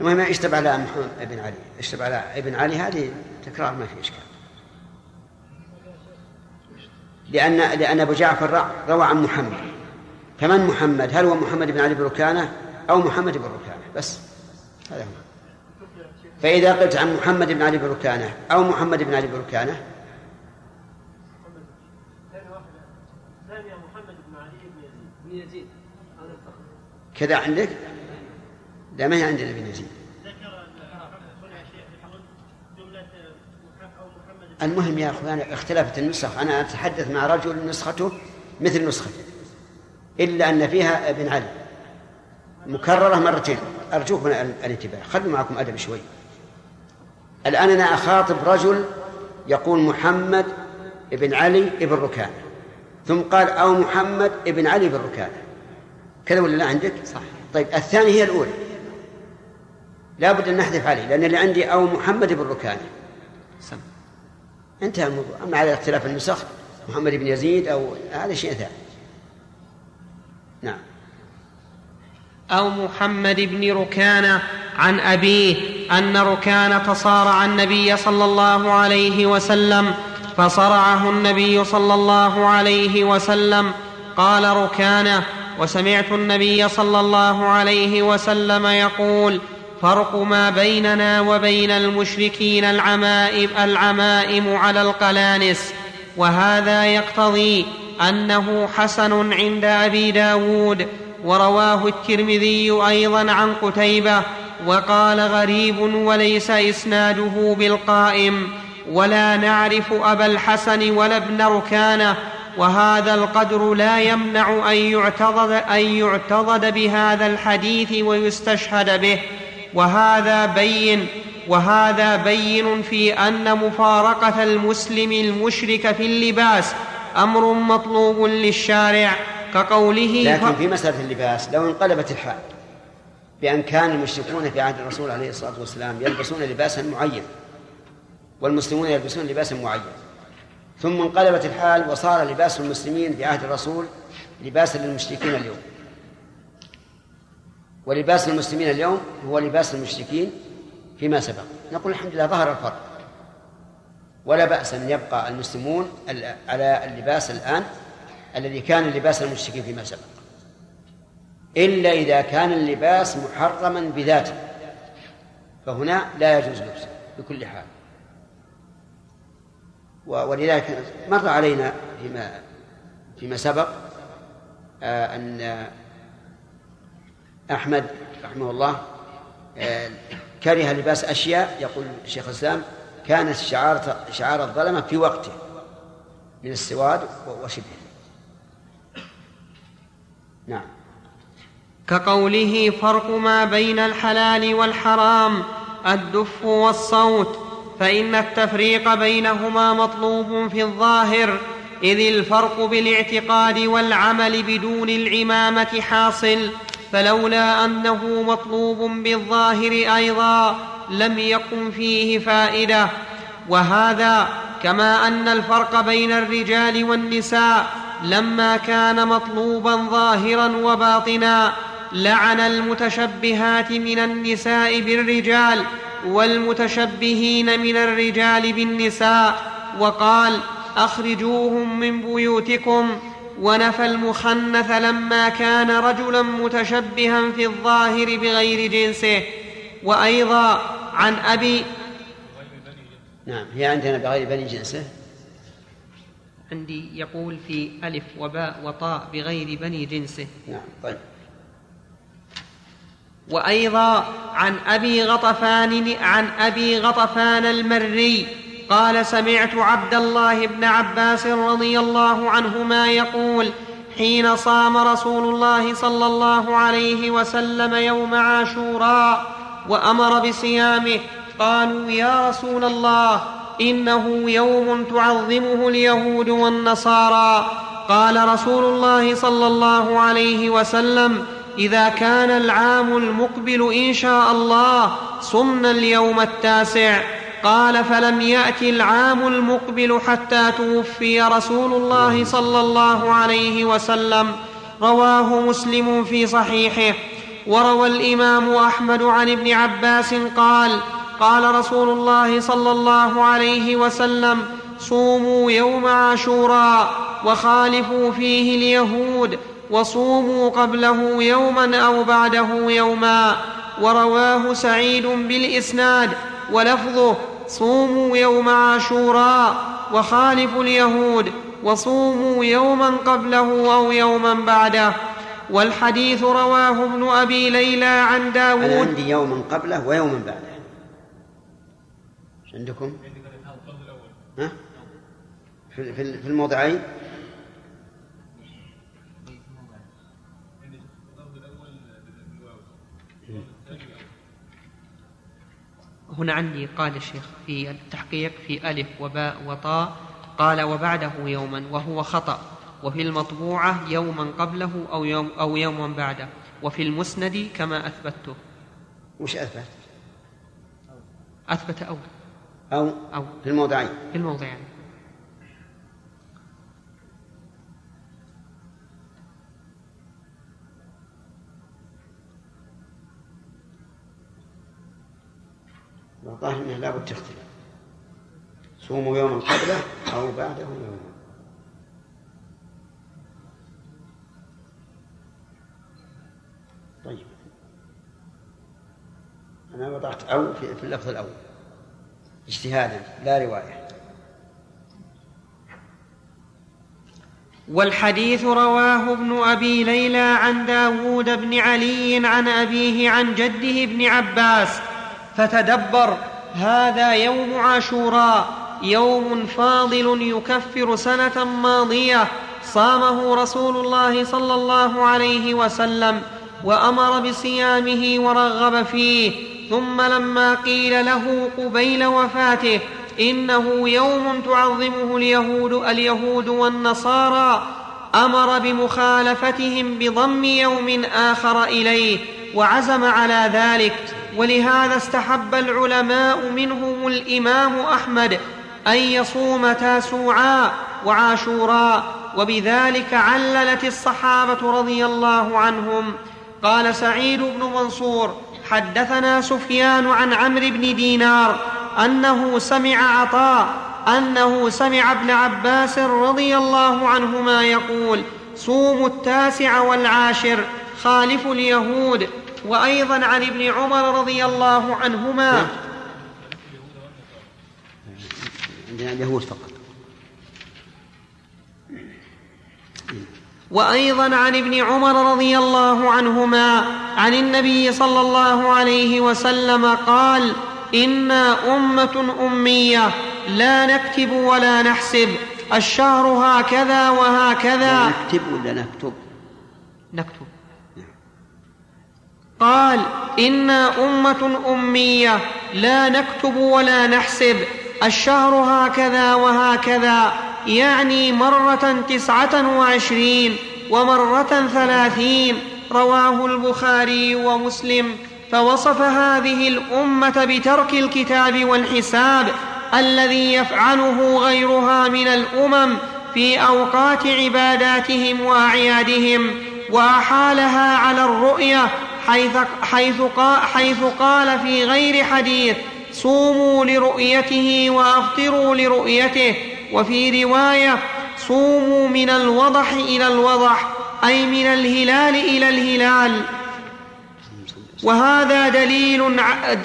المهم اشتب على محمد بن علي. اشتب على ابن علي هذه تكرار ما في إشكال. لأن لأن أبو جعفر روى عن محمد. فمن محمد؟ هل هو محمد بن علي بن ركانة أو محمد بن ركانة؟ بس. هذا هو. فإذا قلت عن محمد بن علي بن ركانة أو محمد بن علي بن ركانة كذا عندك؟ لا ما هي عندنا بن يزيد المهم يا أخوان اختلفت النسخ. أنا أتحدث مع رجل نسخته مثل نسختي إلا أن فيها ابن علي. مكررة مرتين. أرجوكم الانتباه خلوا معكم أدب شوي. الآن أنا أخاطب رجل يقول محمد ابن علي ابن ركان. ثم قال أو محمد ابن علي بن ركان. كذا ولا لا عندك؟ صح. طيب الثاني هي الأولى. لابد أن نحذف عليه لأن اللي عندي أو محمد بن ركان سم. انتهى الموضوع. أما على اختلاف النسخ محمد بن يزيد أو هذا شيء ثاني. نعم. أو محمد بن ركانة عن أبيه أن ركانة صارع النبي صلى الله عليه وسلم فصرعه النبي صلى الله عليه وسلم. قال ركانه وسمعت النبي صلى الله عليه وسلم يقول فرق ما بيننا وبين المشركين العمائم, العمائم على القلانس. وهذا يقتضي أنه حسن عند أبي داود. ورواه الترمذي أيضا عن قتيبة وقال غريب وليس إسناده بالقائم. ولا نعرف أبا الحسن ولا ابن ركانة. وهذا القدر لا يمنع أن يعتضد, أن يعتضد بهذا الحديث ويستشهد به. وهذا بين وهذا بين في أن مفارقة المسلم المشرك في اللباس أمر مطلوب للشارع كقوله لكن في مسألة اللباس لو انقلبت الحال بأن كان المشركون في عهد الرسول عليه الصلاة والسلام يلبسون لباسا معين والمسلمون يلبسون لباسا معين ثم انقلبت الحال وصار لباس المسلمين في عهد الرسول لباسا للمشركين اليوم. ولباس المسلمين اليوم هو لباس المشركين فيما سبق. نقول الحمد لله ظهر الفرق. ولا بأس أن يبقى المسلمون على اللباس الآن الذي كان لباس المشركين فيما سبق. إلا إذا كان اللباس محرما بذاته. فهنا لا يجوز لبسه بكل حال. ولذلك مر علينا فيما فيما سبق آه، أن أحمد رحمه الله آه، كره لباس أشياء يقول الشيخ الإسلام كانت شعار شعار الظلمة في وقته من السواد وشبهه. نعم. كقوله فرق ما بين الحلال والحرام الدف والصوت فإن التفريق بينهما مطلوب في الظاهر إذ الفرق بالاعتقاد والعمل بدون العمامة حاصل. فلولا أنه مطلوب بالظاهر أيضا لم يكن فيه فائدة. وهذا كما أن الفرق بين الرجال والنساء لما كان مطلوبا ظاهرا وباطنا لعن المتشبهات من النساء بالرجال والمتشبهين من الرجال بالنساء وقال أخرجوهم من بيوتكم ونفى المخنث لما كان رجلا متشبها في الظاهر بغير جنسه. وأيضا عن أبي نعم هي عندنا بغير بني جنسه؟ عندي يقول في ألف وباء وطاء بغير بني جنسه. نعم طيب. وأيضا عن أبي غطفان عن أبي غطفان المري. قال سمعت عبد الله بن عباس رضي الله عنهما يقول حين صام رسول الله صلى الله عليه وسلم يوم عاشوراء وأمر بصيامه قالوا يا رسول الله إنه يوم تعظمه اليهود والنصارى. قال رسول الله صلى الله عليه وسلم إذا كان العام المقبل إن شاء الله صمنا اليوم التاسع. قال فلم يأت العام المقبل حتى توفي رسول الله صلى الله عليه وسلم. رواه مسلم في صحيحه. وروى الإمام أحمد عن ابن عباس قال قال رسول الله صلى الله عليه وسلم صوموا يوم عاشوراء وخالفوا فيه اليهود وصوموا قبله يوما أو بعده يوما. ورواه سعيد بالإسناد ولفظه صوموا يوم عاشوراء وخالفوا اليهود وصوموا يوما قبله أو يوما بعده. والحديث رواه ابن أبي ليلى عن داود. أنا عندي يوما قبله ويوما بعده؟ عندكم؟ ها؟ في في الموضعين؟ هنا عندي قال الشيخ في التحقيق في ألف وباء وطاء قال وبعده يوما وهو خطأ وفي المطبوعة يوما قبله أو يوم أو يوما بعده وفي المسند كما أثبته وش أثبت؟ أثبت أو أو أو. في الموضعين. في الموضعين. الظاهر إنه لابد تختلف صوموا يوما قبله أو بعده يوما. طيب. أنا وضعت أو في, في اللفظ الأول. اجتهادا لا رواية. والحديث رواه ابن أبي ليلى عن داود بن علي عن أبيه عن جده ابن عباس فتدبر هذا يوم عاشوراء يوم فاضل يكفر سنة ماضية صامه رسول الله صلى الله عليه وسلم وأمر بصيامه ورغب فيه ثم لما قيل له قبيل وفاته إنه يوم تعظمه اليهود اليهود والنصارى أمر بمخالفتهم بضم يوم آخر إليه وعزم على ذلك. ولهذا استحب العلماء منهم الإمام أحمد أن يصوم تاسوعا وعاشوراء وبذلك عللت الصحابة رضي الله عنهم. قال سعيد بن منصور حدثنا سفيان عن عمرو بن دينار أنه سمع عطاء أنه سمع ابن عباس رضي الله عنهما يقول صوموا التاسع والعاشر خالفوا اليهود. وأيضا عن ابن عمر رضي الله عنهما. عندنا اليهود فقط. وأيضا عن ابن عمر رضي الله عنهما عن النبي صلى الله عليه وسلم قال أنا أمة أمية لا نكتب ولا نحسب الشهر هكذا وهكذا. نكتب ولا نكتب؟ نكتب. قال أنا امه اميه لا نكتب ولا نحسب الشهر هكذا وهكذا يعني مرة تسعة وعشرين ومرة ثلاثين رواه البخاري ومسلم فوصف هذه الأمة بترك الكتاب والحساب الذي يفعله غيرها من الأمم في أوقات عباداتهم وأعيادهم وأحالها على الرؤية حيث, حيث, قال, حيث قال في غير حديث صوموا لرؤيته وأفطروا لرؤيته وفي رواية صوموا من الوضح إلى الوضح أي من الهلال إلى الهلال. وهذا دليل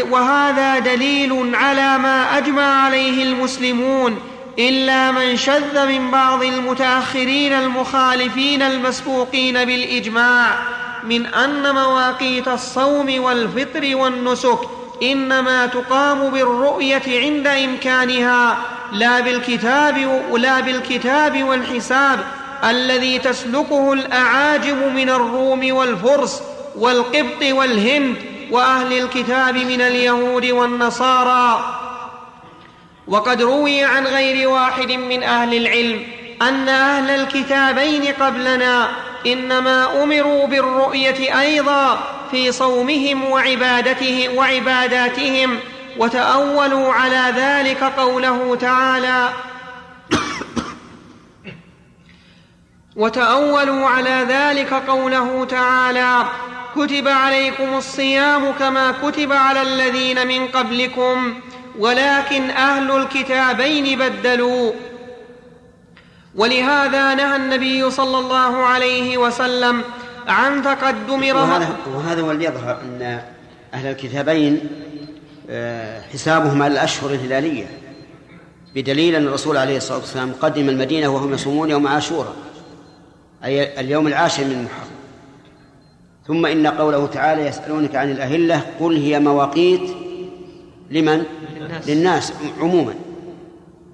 وهذا دليل على ما أجمع عليه المسلمون إلا من شذ من بعض المتأخرين المخالفين المسبوقين بالإجماع. من أن مواقيت الصوم والفطر والنسك إنما تقام بالرؤية عند إمكانها لا بالكتاب لا بالكتاب والحساب الذي تسلكه الأعاجم من الروم والفرس والقبط والهند وأهل الكتاب من اليهود والنصارى. وقد روي عن غير واحد من أهل العلم أن أهل الكتابين قبلنا إنما أمروا بالرؤية أيضا في صومهم وعبادتهم وعباداتهم وتأولوا على ذلك قوله تعالى وتأولوا على ذلك قوله تعالى كتب عليكم الصيام كما كتب على الذين من قبلكم ولكن أهل الكتابين بدلوا. ولهذا نهى النبي صلى الله عليه وسلم عن تقدم وهذا, وهذا هو اللي يظهر أن أهل الكتابين آه، حسابهم على الأشهر الهلالية بدليل أن الرسول عليه الصلاة والسلام قدم المدينة وهم يصومون يوم عاشوراء أي اليوم العاشر من محرم. ثم إن قوله تعالى يسألونك عن الأهلة قل هي مواقيت لمن؟ للناس, للناس عموما.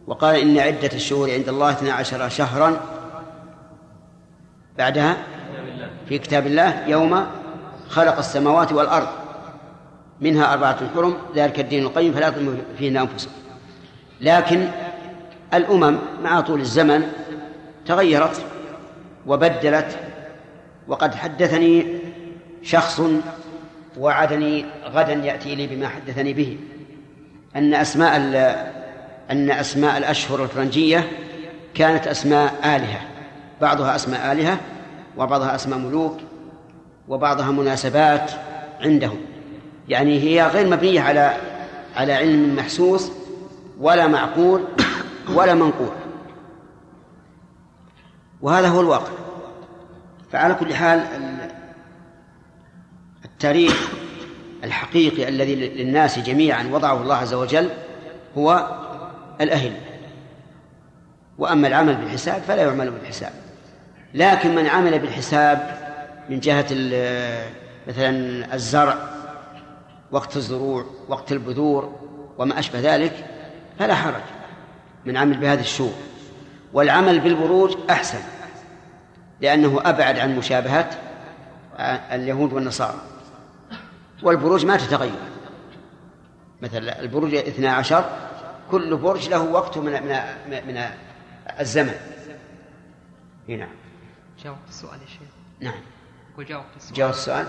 وقال إن عدة الشهور عند الله اثنا عشر شهرا. بعدها في كتاب الله يوم خلق السماوات والأرض. منها أربعة حرم ذلك الدين القيم فلا يظلموا فيهن أنفسهم لكن الأمم مع طول الزمن تغيرت وبدلت وقد حدثني شخص وعدني غدا يأتي لي بما حدثني به أن أسماء أن أسماء الأشهر الفرنجية كانت أسماء آلهة. بعضها أسماء آلهة وبعضها أسماء ملوك وبعضها مناسبات عندهم. يعني هي غير مبنية على على علم محسوس ولا معقول ولا منقول. وهذا هو الواقع. فعلى كل حال التاريخ الحقيقي الذي للناس جميعا وضعه الله عز وجل هو الأهل. وأما العمل بالحساب فلا يعمل بالحساب. لكن من عمل بالحساب من جهة مثلا الزرع وقت الزروع وقت البذور وما أشبه ذلك فلا حرج من عمل بهذه الشؤون والعمل بالبروج أحسن لأنه أبعد عن مشابهة اليهود والنصارى. والبروج ما تتغير. مثلا البروج اثنا عشر كل برج له وقت من من من الزمن. هنا. جاوب السؤال يا شيخ. نعم. وجاوب السؤال. جاوب السؤال.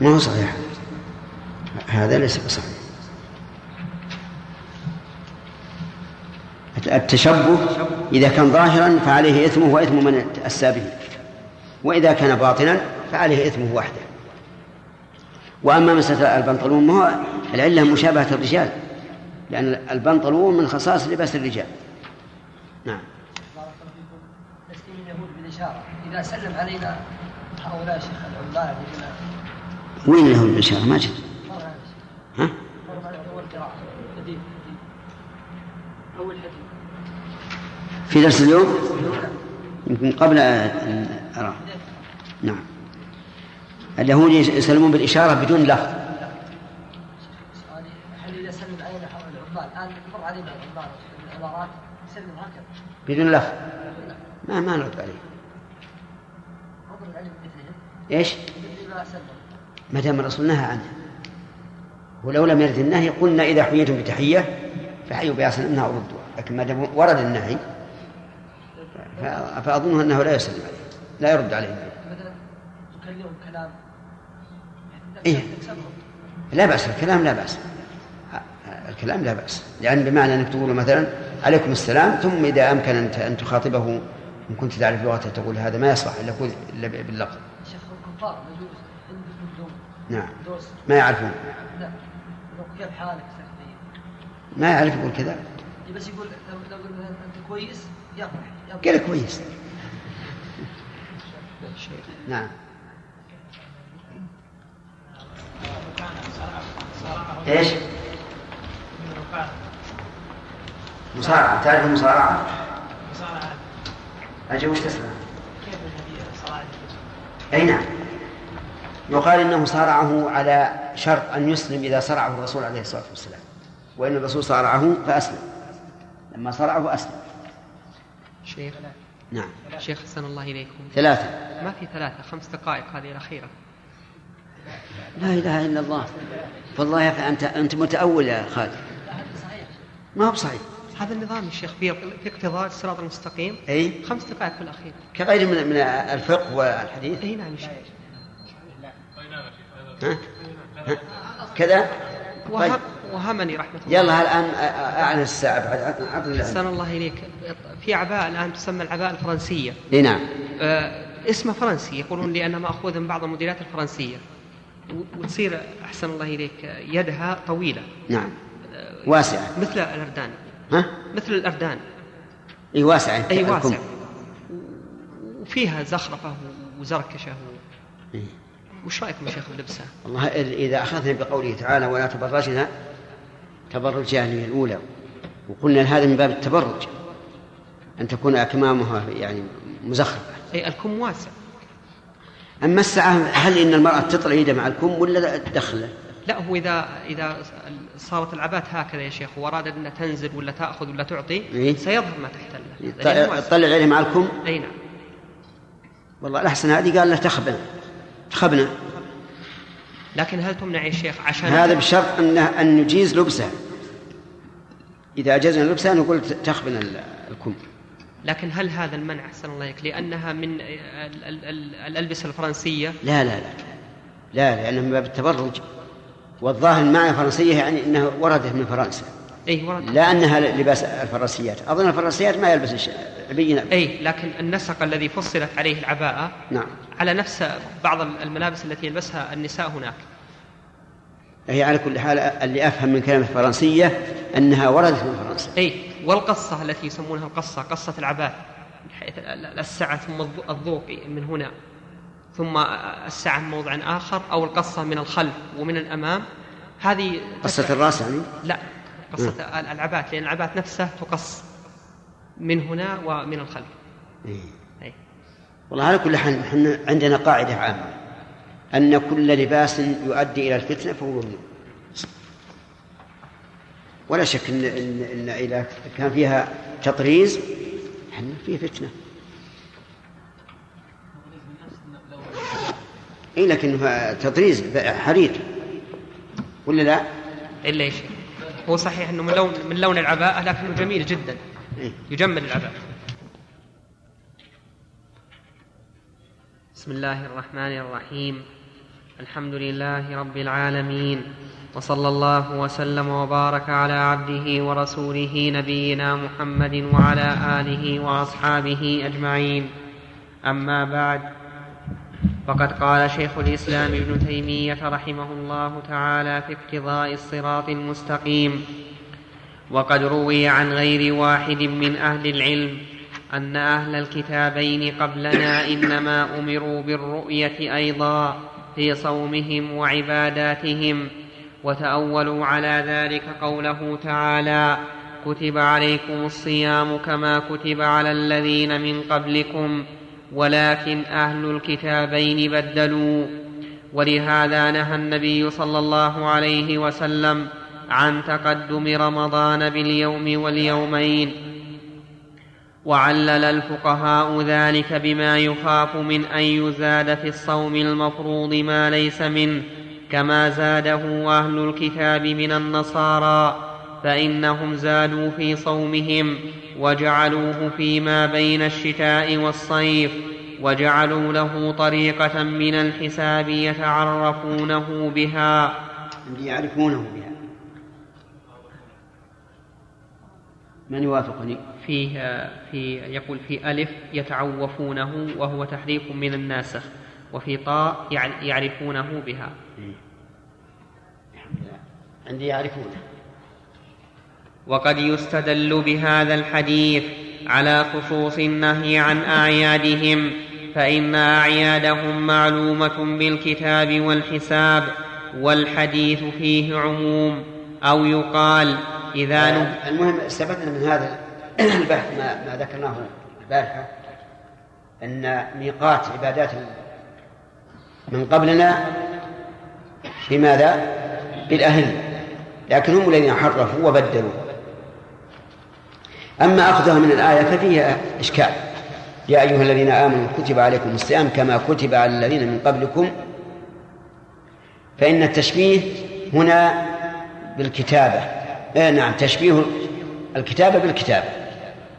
ما هو صحيح. هذا ليس بصحيح التشبه إذا كان ظاهرا فعليه إثمه وإثم من أسى به. وإذا كان باطنا فعليه إثمه وحده. وأما مسألة البنطلون ما هو العلة مشابهة الرجال. لأن البنطلون من خصائص لباس الرجال. نعم. تسليم اليهود بالإشارة. إذا سلم علينا هؤلاء شيخ العمال وين له الإشارة ما جد. ها؟ في درس اليوم؟ يمكن قبل أرى. نعم. اليهود يسلمون بالإشارة بدون لفظ. هل إذا سلم العمال الآن مر علينا العمال العبارات يسلم هكذا بدون لفظ. ما ما نرد عليه. إيش؟ ما دام الرسول نهى عنه. ولو لم يرد النهي قلنا إذا حييتم بتحية فحيوا بأحسن منها أو لكن ما دام ورد النهي فأظن أنه لا يسلم عليه. لا يرد عليه. تكلمهم كلام إيه؟ لا بأس. الكلام لا بأس. الكلام لا بأس. لأن بمعنى أنك تقول مثلا عليكم السلام ثم إذا أمكن أن تخاطبه إن كنت تعرف لغته تقول هذا ما يصلح إلا باللفظ. شيخ الكفار نعم. ما يعرفون. لا. كيف حالك ما يعرف يقول كذا. بس يقول لو قلنا أنت كويس يفرح قال كويس. نعم. إيش؟ مصارعة. تعرف المصارعة؟ مصارعة. أجل وش تسمع؟ كيف الهدية؟ أي نعم. يقال إنه صارعه على شرط أن يسلم إذا صرعه الرسول عليه الصلاة والسلام. وإن الرسول صارعه فأسلم. لما صرعه اسلم شيخ. نعم. شيخ حسن الله إليكم. ثلاثة. ما في ثلاثة خمس دقائق هذه الأخيرة. لا إله إلا الله. والله يا أخي أنت أنت متأول يا خالد. ما هو بصحيح. هذا النظام يا شيخ في في اقتضاء الصراط المستقيم. أي؟ خمس دقائق في الأخير. كغير من من الفقه والحديث. أي نعم يا شيخ؟ كذا؟ طيب. وهم وهمني رحمة الله. يلا الآن أعلن الساعة. بعد أحسن الله إليك. في عباءة الآن تسمى العباءة الفرنسية. إي نعم. آه، اسمها فرنسي. يقولون لأنها مأخوذة من بعض الموديلات الفرنسية. وتصير أحسن الله إليك يدها طويلة. نعم. واسعة. مثل الأردان. ها؟ مثل الأردان. إي واسعة. أي الكم. واسع وفيها زخرفة وزركشة و... إيه. وش رأيكم يا شيخ بلبسها؟ والله إذا أخذنا بقوله تعالى ولا تبرجنا تبرج الجاهلية الأولى وقلنا هذا من باب التبرج أن تكون أكمامها يعني مزخرفة أي الكم واسع أما الساعة هل إن المرأة تطلع يدها مع الكم ولا تدخله؟ لا هو إذا إذا صارت العبات هكذا يا شيخ وأرادت أنها تنزل ولا تأخذ ولا تعطي إيه. سيظهر ما واسع. تطلع عليه مع الكم أي نعم والله الأحسن هذه قال له تخبنا تخبنا لكن هل تمنع يا شيخ عشان هذا بشرط أن أن نجيز لبسها إذا أجزنا لبسها نقول تخبنا ال- الكم. لكن هل هذا المنع؟ أحسن الله إليك لأنها من ال- ال- ال- الألبسة الفرنسية. لا لا لا لا. لأنه من باب التبرج. والظاهر المعنى الفرنسية يعني أنها وردت من فرنسا. أي ورد لا أنها لباس الفرنسيات. أظن الفرنسيات ما يلبس عبية أي لكن النسق الذي فصلت عليه العباءة نعم. على نفس بعض الملابس التي يلبسها النساء هناك. هي على كل حال اللي أفهم من كلمة الفرنسية أنها وردت من فرنسا. أي والقصة التي يسمونها القصة قصة العباء من حيث ال- ال- السعة ثم الض- الذوق من هنا ثم السعة من موضع آخر أو القصة من الخلف ومن الأمام. هذه قصة الرأس يعني؟ لا قصة ال- العبات لأن العبات نفسها تقص. من هنا ومن الخلف. أي. والله على كل حال إحنا عندنا قاعدة عامة أن كل لباس يؤدي إلى الفتنة فهو ممنوع ولا شك إن, إن, إن إذا كان فيها تطريز إحنا فيه فتنة إيه لكنه تطريز حرير ولا لا؟ إلا يا شيخ هو صحيح أنه من لون من لون العباءة لكنه جميل جدا. يجمل العباءة بسم الله الرحمن الرحيم. الحمد لله رب العالمين. وصلى الله وسلم وبارك على عبده ورسوله نبينا محمد وعلى آله وأصحابه أجمعين. أما بعد فقد قال شيخ الإسلام ابن تيمية رحمه الله تعالى في اقتضاء الصراط المستقيم. وقد روي عن غير واحد من أهل العلم أن أهل الكتابين قبلنا إنما أمروا بالرؤية أيضا في صومهم وعباداتهم وتأولوا على ذلك قوله تعالى كتب عليكم الصيام كما كتب على الذين من قبلكم ولكن أهل الكتابين بدلوا ولهذا نهى النبي صلى الله عليه وسلم عن تقدم رمضان باليوم واليومين. وعلل الفقهاء ذلك بما يخاف من أن يزاد في الصوم المفروض ما ليس منه كما زاده أهل الكتاب من النصارى فإنهم زادوا في صومهم وجعلوه فيما بين الشتاء والصيف وجعلوا له طريقة من الحساب يتعرفونه بها. يعرفونه بها. من يوافقني؟ فيه في يقول في ألف يتعوفونه وهو تحريف من الناسخ وفي طاء يع- يعرفونه بها. عندي يعرفونه. وقد يستدل بهذا الحديث على خصوص النهي عن أعيادهم فإن أعيادهم معلومة بالكتاب والحساب والحديث فيه عموم أو يقال إذا آه، المهم استفدنا من هذا البحث ما, ما ذكرناه البارحة أن ميقات عبادات من قبلنا بماذا؟ بالأهل لكن هم الذين حرفوا وبدلوا. أما أخذها من الآية ففيها إشكال. يا أيها الذين آمنوا كتب عليكم الصيام كما كتب على الذين من قبلكم. فإن التشبيه هنا بالكتابة. آه نعم تشبيه الكتابة بالكتابة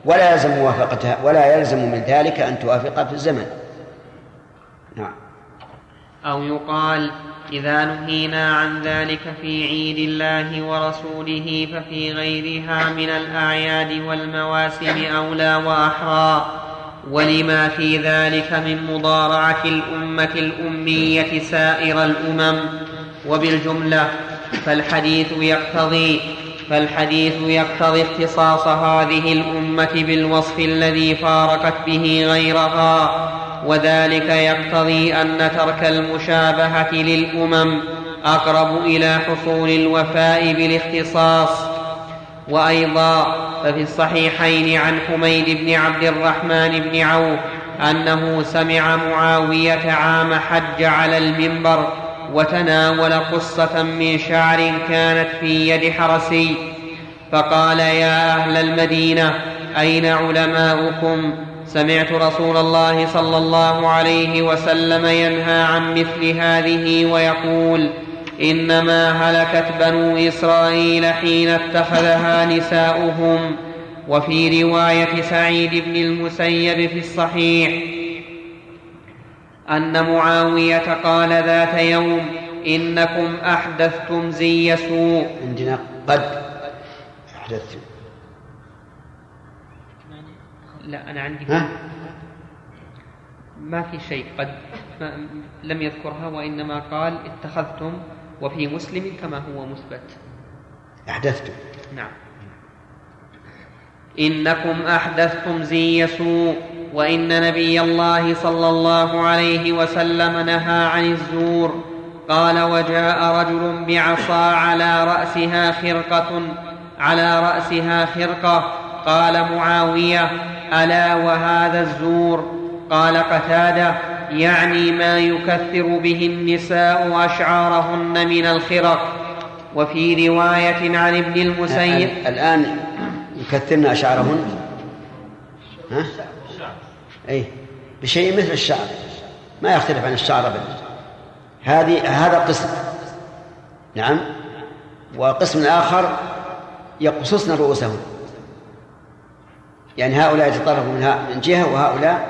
ولا يلزم موافقتها ولا يلزم من ذلك أن توافق في الزمن. نعم. أو يقال إذا نهينا عن ذلك في عيد الله ورسوله ففي غيرها من الأعياد والمواسم أولى وأحرى. ولما في ذلك من مضارعة الأمة الأمية سائر الأمم. وبالجملة فالحديث يقتضي فالحديث يقتضي اختصاص هذه الأمة بالوصف الذي فارقت به غيرها وذلك يقتضي أن ترك المشابهة للأمم أقرب إلى حصول الوفاء بالاختصاص. وأيضا ففي الصحيحين عن حميد بن عبد الرحمن بن عوف أنه سمع معاوية عام حج على المنبر وتناول قصة من شعر كانت في يد حرسي. فقال يا أهل المدينة أين علماؤكم؟ سمعت رسول الله صلى الله عليه وسلم ينهى عن مثل هذه ويقول إنما هلكت بنو إسرائيل حين اتخذها نساؤهم. وفي رواية سعيد بن المسيب في الصحيح أن معاوية قال ذات يوم إنكم أحدثتم زي سوء عندنا قد احدثتم لا أنا عندي ها؟ ما في شيء قد لم يذكرها وإنما قال اتخذتم وفي مسلم كما هو مثبت. أحدثتم نعم. إنكم أحدثتم زي سوء وإن نبي الله صلى الله عليه وسلم نهى عن الزور. قال وجاء رجل بعصا على رأسها خرقة على رأسها خرقة. قال معاوية ألا وهذا الزور؟ قال قتادة يعني ما يكثر به النساء أشعارهن من الخرق. وفي رواية عن ابن المسيب الآن يكثرن أشعارهن؟ ها؟ أي بشيء مثل الشعر. ما يختلف عن الشعر أبدا. هذه هذا قسم. نعم. وقسم آخر يقصصن رؤوسهن يعني هؤلاء يتطرفوا من جهة وهؤلاء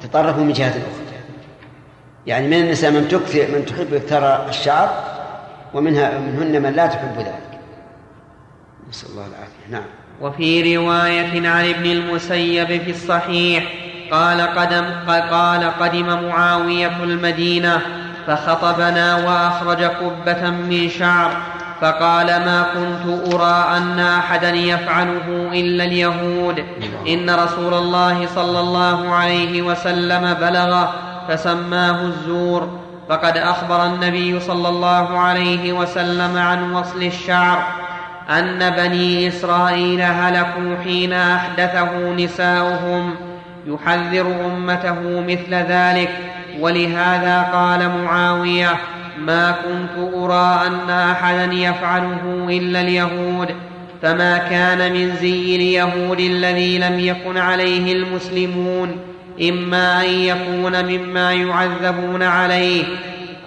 تطرفوا من جهة أخرى. يعني من النساء من تكثر من تحب إكثار الشعر ومنها منهن من لا تحب ذلك. نسأل الله العافية. نعم. وفي رواية عن ابن المسيب في الصحيح قال قدم قال قدم معاوية المدينة فخطبنا وأخرج قبة من شعر فقال ما كنت أرى أن أحدا يفعله إلا اليهود. إن رسول الله صلى الله عليه وسلم بلغ فسماه الزور. فقد أخبر النبي صلى الله عليه وسلم عن وصل الشعر أن بني إسرائيل هلكوا حين أحدثه نساؤهم. يحذر أمته مثل ذلك. ولهذا قال معاوية ما كنت أرى أن أحدا يفعله إلا اليهود. فما كان من زي اليهود الذي لم يكن عليه المسلمون إما أن يكون مما يعذبون عليه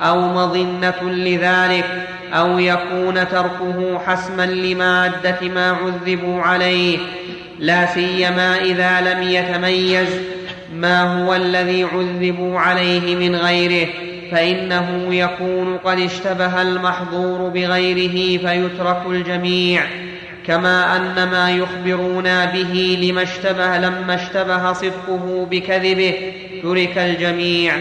أو مظنة لذلك أو يكون تركه حسما لمادة ما عذبوا عليه. لا سيما إذا لم يتميز ما هو الذي عذبوا عليه من غيره فإنه يكون قد اشتبه المحظور بغيره فيترك الجميع كما أن ما يخبرونا به لما اشتبه لما اشتبه صدقه بكذبه ترك الجميع.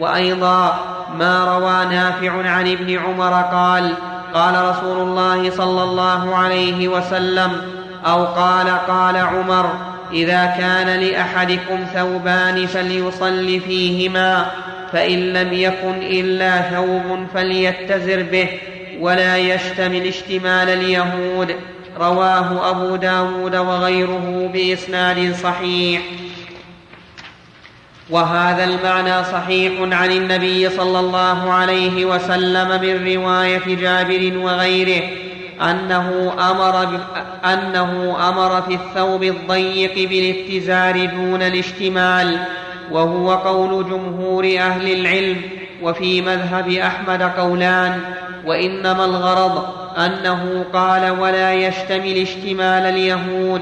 وأيضا ما روى نافع عن ابن عمر قال قال رسول الله صلى الله عليه وسلم أو قال قال عمر إذا كان لأحدكم ثوبان فليصل فيهما فإن لم يكن إلا ثوب فليتزر به ولا يشتمل اشتمال اليهود. رواه أبو داود وغيره بإسناد صحيح. وهذا المعنى صحيح عن النبي صلى الله عليه وسلم من رواية جابر وغيره. أنه أمر, أنه أمر في الثوب الضيق بالاتزار دون الاشتمال وهو قول جمهور أهل العلم وفي مذهب أحمد قولان وإنما الغرض أنه قال ولا يشتمل اشتمال اليهود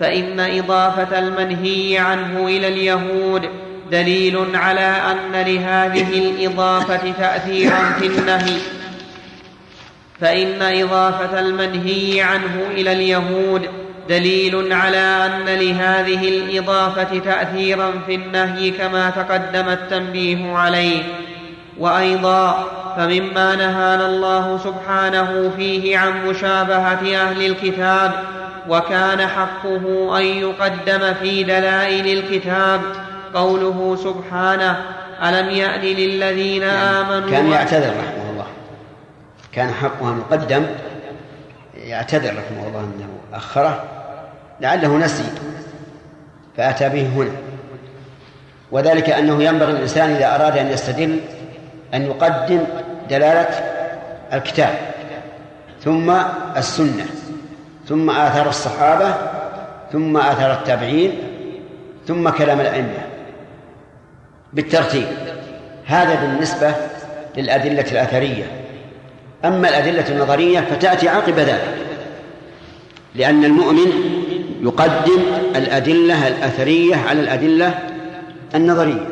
فإن إضافة المنهي عنه إلى اليهود دليل على أن لهذه الإضافة تاثيرا في النهي. فإن إضافة المنهي عنه إلى اليهود دليل على أن لهذه الإضافة تاثيرا في النهي كما تقدم التنبيه عليه. وأيضا فمما نهانا الله سبحانه فيه عن مشابهة أهل الكتاب وكان حقه أن يقدم في دلائل الكتاب قوله سبحانه ألم يان للذين آمنوا كان يعتذر رحمه كان حقه ان يقدم يعتذر رحمه الله أنه أخره لعله نسي فأتى به هنا. وذلك أنه ينبغي الإنسان إذا أراد أن يستدل أن يقدم دلالة الكتاب ثم السنة ثم آثار الصحابة ثم آثار التابعين ثم كلام الأئمة. بالترتيب هذا بالنسبة للأدلة الأثرية. أما الأدلة النظرية فتأتي عقب ذلك لأن المؤمن يقدم الأدلة الأثرية على الأدلة النظرية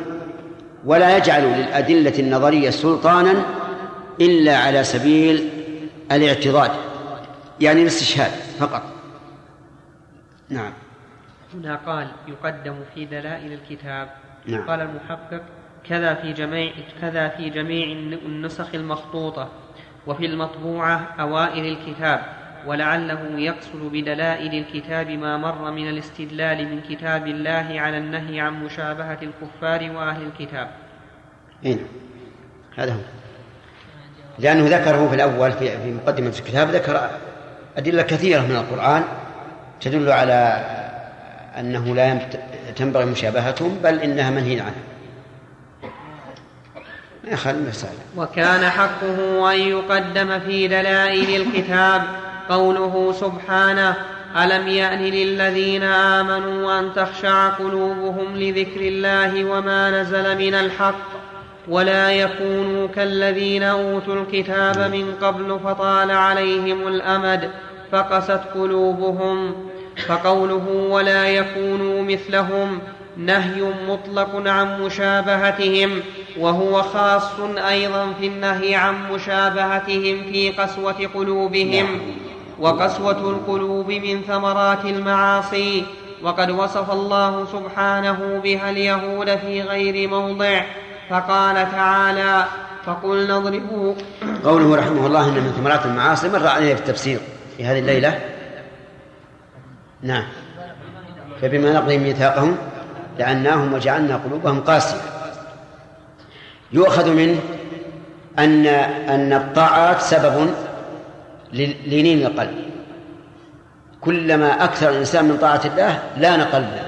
ولا يجعل للأدلة النظرية سلطانا إلا على سبيل الاعتضاد يعني الاستشهاد فقط. نعم. هنا قال يقدم في دلائل الكتاب. نعم. قال المحقق كذا في جميع كذا في جميع النسخ المخطوطة. وفي المطبوعة أوائل الكتاب ولعله يقصد بدلائل الكتاب ما مر من الاستدلال من كتاب الله على النهي عن مشابهة الكفار وأهل الكتاب. إيه؟ هذا هو. لأنه ذكره في الأول في, في مقدمة الكتاب ذكر أدلة كثيرة من القرآن تدل على أنه لا تنبغي مشابهتهم بل إنها منهي عنها وكان حقه أن يقدم في دلائل الكتاب قوله سبحانه ألم يأن للذين آمنوا أن تخشع قلوبهم لذكر الله وما نزل من الحق ولا يكونوا كالذين أوتوا الكتاب من قبل فطال عليهم الأمد فقست قلوبهم فقوله ولا يكونوا مثلهم نهي مطلق عن مشابهتهم وهو خاص أيضا في النهي عن مشابهتهم في قسوة قلوبهم. وقسوة القلوب من ثمرات المعاصي. وقد وصف الله سبحانه بها اليهود في غير موضع. فقال تعالى فقلنا اضربوا قوله رحمه الله ان من ثمرات المعاصي مر عليه في التفسير في هذه الليلة؟ نعم. فبما نقضهم ميثاقهم لعناهم وجعلنا قلوبهم قاسية. يؤخذ منه أن أن الطاعات سبب للين القلب. كلما أكثر الإنسان من طاعة الله لأن قلبه.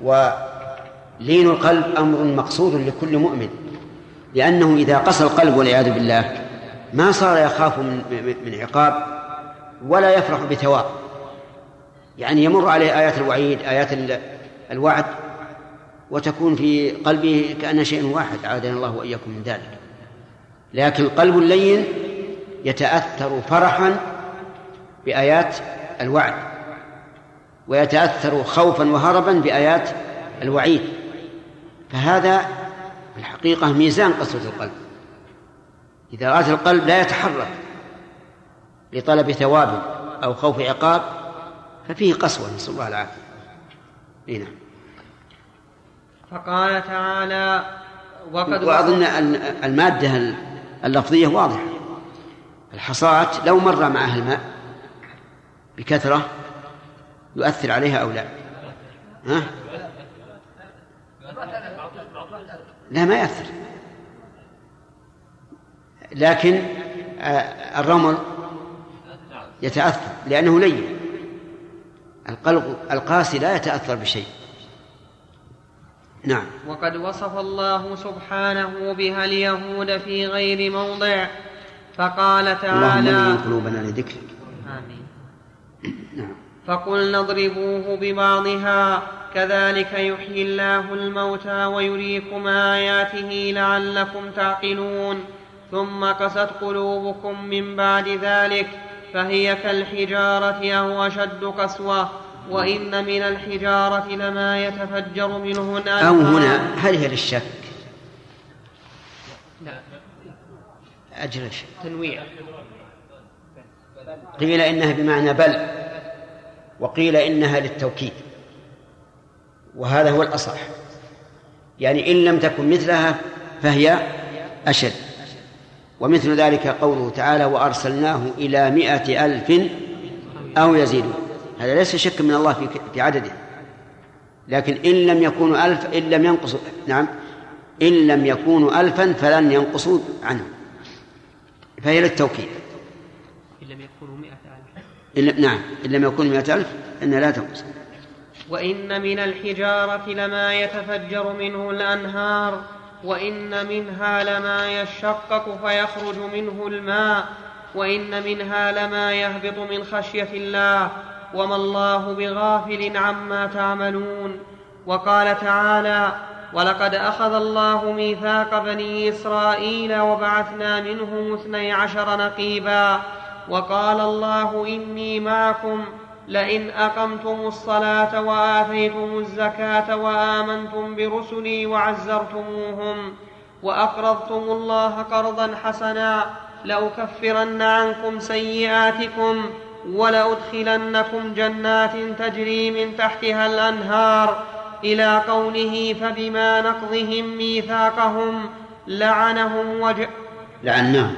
ولين القلب أمر مقصود لكل مؤمن. لأنه إذا قسى القلب والعياذ بالله ما صار يخاف من, من عقاب ولا يفرح بثواب. يعني يمر عليه آيات الوعيد آيات الوعد وتكون في قلبه كأن شيء واحد عادنا الله وإياكم من ذلك. لكن القلب اللين يتأثر فرحا بآيات الوعد ويتأثر خوفا وهربا بآيات الوعيد. فهذا في الحقيقة ميزان قسوة القلب. إذا رأت القلب لا يتحرك لطلب ثواب أو خوف عقاب ففيه قسوة نسأل الله العافية. هنا فقال تعالى وقد وأظن المادة اللفظية واضحة. الحصاة لو مر معها الماء بكثرة يؤثر عليها أو لا؟ ها؟ لا ما يأثر لكن آه، الرمل يتأثر لأنه لين. القلب القاسي لا يتأثر بشيء. نعم. وقد وصف الله سبحانه بها اليهود في غير موضع فقال تعالى اللهم قلوبنا لذكرك. آمين. نعم. فقلنا اضربوه ببعضها كذلك يحيي الله الموتى ويريكم آياته لعلكم تعقلون ثم قست قلوبكم من بعد ذلك فهي كالحجارة أو أشد قسوة. وإن من الحجارة لما يتفجر منه الأنهار أو هنا هل هي للشك؟ لا. أجل الشك. تنويع. قيل إنها بمعنى بل وقيل إنها للتوكيد. وهذا هو الأصح. يعني إن لم تكن مثلها فهي أشد. ومثل ذلك قوله تعالى وأرسلناه إلى مائة ألف أو يزيدون هذا ليس شك من الله في في عدده. لكن إن لم يكونوا ألف إن لم ينقصوا نعم. إن لم يكونوا ألفا فلن ينقصوا عنه. فهي للتوكيد. إن لم يكونوا مئة ألف. إن نعم. إن لم يكونوا مئة ألف إنها لا تنقص. وإن من الحجارة لما يتفجر منه الأنهار وإن منها لما يشقق فيخرج منه الماء وإن منها لما يهبط من خشية الله وما الله بغافل عما تعملون وقال تعالى ولقد أخذ الله ميثاق بني إسرائيل وبعثنا منهم اثني عشر نقيبا وقال الله إني معكم لئن أقمتم الصلاة وآتيتم الزكاة وآمنتم برسلي وعزرتموهم وأقرضتم الله قرضا حسنا لأكفرن عنكم سيئاتكم ولأدخلنكم جنات تجري من تحتها الأنهار إلى قوله فبما نقضهم ميثاقهم لعنهم وج... لعناهم.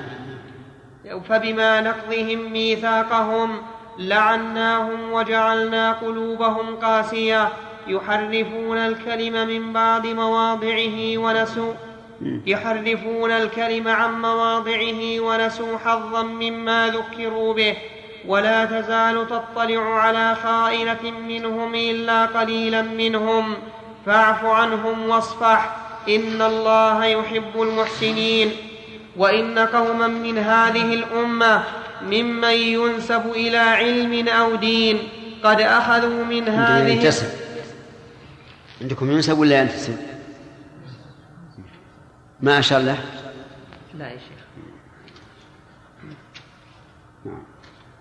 فبما نقضهم ميثاقهم لعناهم وجعلنا قلوبهم قاسية يحرفون الكلم من بعد مواضعه ونسوا يحرفون الكلم عن مواضعه ونسوا حظا مما ذكروا به. ولا تزال تطلع على خائنة منهم إلا قليلا منهم. فاعف عنهم واصفح. إن الله يحب المحسنين. وإن قوما من هذه الأمة ممن ينسب إلى علم أو دين قد أخذوا من هذه ينتسب عندكم ينسب ولا ينتسب؟ ما أشار له لا يا شيخ.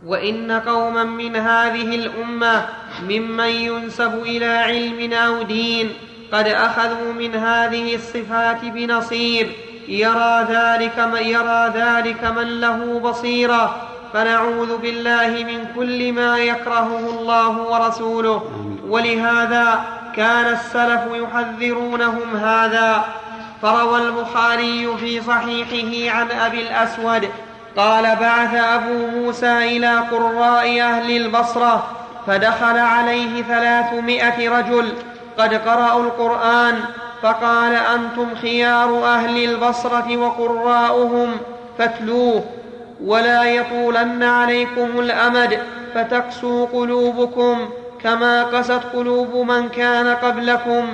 وإن قوما من هذه الأمة ممن ينسب إلى علم أو دين قد أخذوا من هذه الصفات بنصيب. يرى ذلك من يرى ذلك من له بصيرة. فنعوذ بالله من كل ما يكرهه الله ورسوله. ولهذا كان السلف يحذرونهم هذا. فروى البخاري في صحيحه عن أبي الأسود قال بعث أبو موسى إلى قراء أهل البصرة فدخل عليه ثلاثمائة رجل قد قرأوا القرآن فقال أنتم خيار أهل البصرة وقراؤهم فاتلوه ولا يطولن عليكم الأمد فتقسو قلوبكم كما قست قلوب من كان قبلكم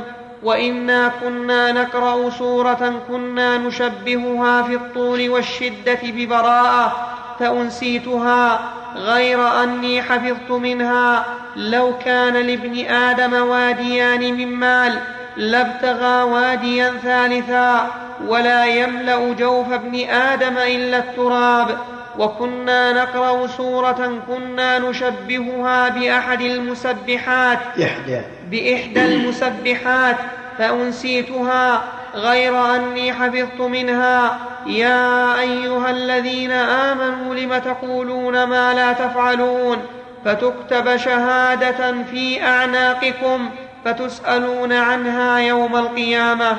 وانا كنا نقرا سوره كنا نشبهها في الطول والشده ببراءه فانسيتها غير اني حفظت منها لو كان لابن آدم واديان من مال لابتغى واديا ثالثا ولا يملا جوف ابن آدم الا التراب وكنا نقرا سوره كنا نشبهها باحد المسبحات إحدى. باحدى المسبحات فأنسيتها غير أني حفظت منها. يا أيها الذين آمنوا لم تقولون ما لا تفعلون؟ فتكتب شهادة في أعناقكم فتسألون عنها يوم القيامة.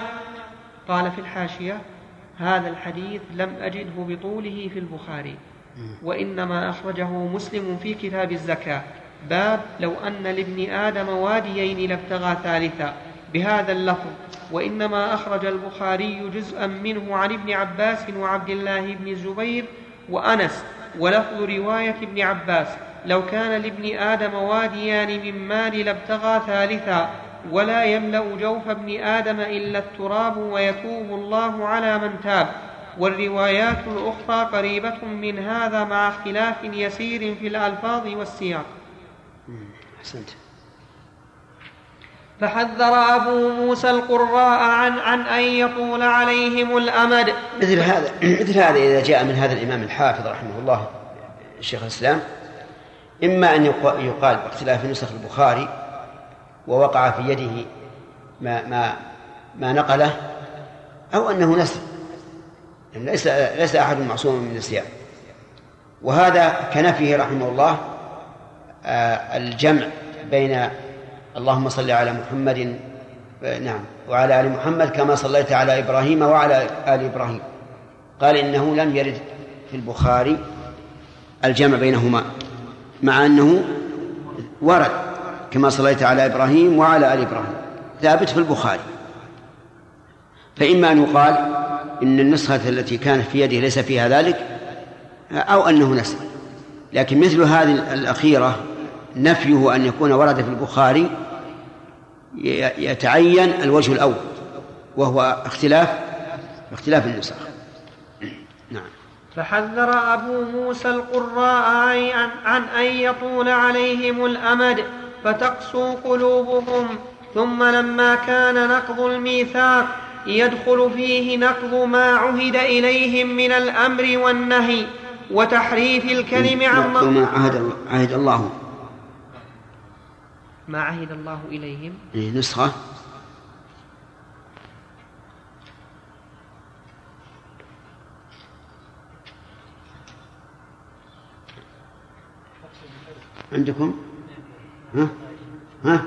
قال في الحاشية هذا الحديث لم أجده بطوله في البخاري. وإنما أخرجه مسلم في كتاب الزكاة. باب لو أن لابن آدم واديين لابتغى ثالثا. بهذا اللفظ وإنما أخرج البخاري جزءا منه عن ابن عباس وعبد الله بن الزبير وأنس ولفظ رواية ابن عباس لو كان لابن آدم واديان من مال لابتغى ثالثا ولا يملأ جوف ابن آدم إلا التراب ويتوب الله على من تاب. والروايات الأخرى قريبة من هذا مع اختلاف يسير في الألفاظ والسياق. أحسنت. فحذر أبو موسى القراء عن عن أن يطول عليهم الأمد. مثل هذا مثل هذا إذا جاء من هذا الإمام الحافظ رحمه الله شيخ الإسلام إما أن يقال باختلاف نسخ البخاري ووقع في يده ما ما ما نقله أو أنه نسخ يعني ليس ليس أحد معصوم من النسيان. وهذا كنفيه رحمه الله آه، الجمع بين اللهم صل على محمد نعم وعلى آل محمد كما صليت على إبراهيم وعلى آل إبراهيم. قال إنه لم يرد في البخاري الجمع بينهما مع أنه ورد كما صليت على إبراهيم وعلى آل إبراهيم ثابت في البخاري. فإما أن يقال إن النسخة التي كانت في يده ليس فيها ذلك أو أنه نسخ لكن مثل هذه الأخيرة نفيه أن يكون ورد في البخاري يتعين الوجه الأول وهو اختلاف اختلاف النسخ. نعم. فحذر أبو موسى القراء عن, أن يطول عليهم الأمد فتقسو قلوبهم ثم لما كان نقض الميثاق يدخل فيه نقض ما عهد إليهم من الأمر والنهي وتحريف الكلم عن ما عهد, عهد الله. ما عهد الله إليهم. إيه نسخة. عندكم؟ ها؟ ها؟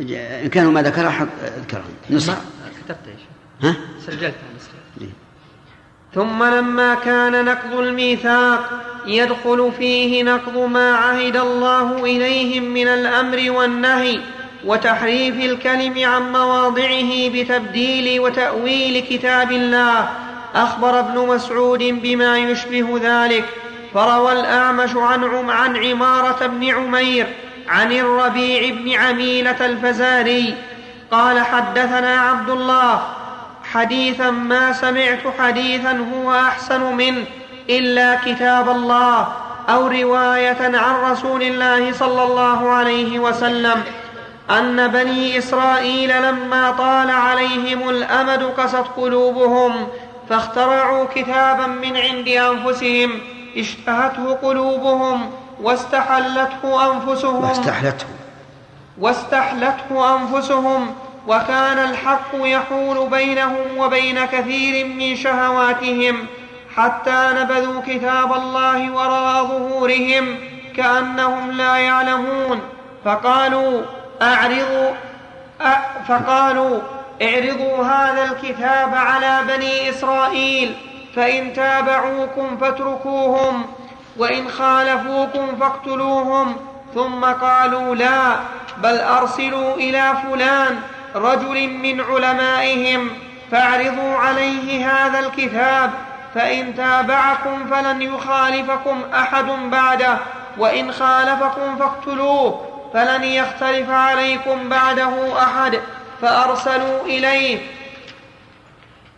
إن كانوا ما ذكرها اذكرها نسخة. كتبت إيش؟ ها؟ سجلتها نسخة. إيه. ثم لما كان نقض الميثاق يدخل فيه نقض ما عهد الله إليهم من الأمر والنهي وتحريف الكلم عن مواضعه بتبديل وتأويل كتاب الله. أخبر ابن مسعود بما يشبه ذلك. فروى الأعمش عن عن عمارة بن عمير عن الربيع بن عميلة الفزاري. قال حدثنا عبد الله حديثا ما سمعت حديثا هو أحسن منه إلا كتاب الله أو رواية عن رسول الله صلى الله عليه وسلم أن بني إسرائيل لما طال عليهم الأمد قست قلوبهم فاخترعوا كتابا من عند أنفسهم اشتهته قلوبهم واستحلته أنفسهم. واستحلته. واستحلته أنفسهم. وكان الحق يحول بينهم وبين كثير من شهواتهم حتى نبذوا كتاب الله وراء ظهورهم كأنهم لا يعلمون. فقالوا أعرضوا فقالوا اعرضوا هذا الكتاب على بني إسرائيل فإن تابعوكم فاتركوهم وإن خالفوكم فاقتلوهم. ثم قالوا لا بل أرسلوا إلى فلان رجل من علمائهم فاعرضوا عليه هذا الكتاب فإن تابعكم فلن يخالفكم أحد بعده وإن خالفكم فاقتلوه فلن يختلف عليكم بعده أحد فأرسلوا إليه.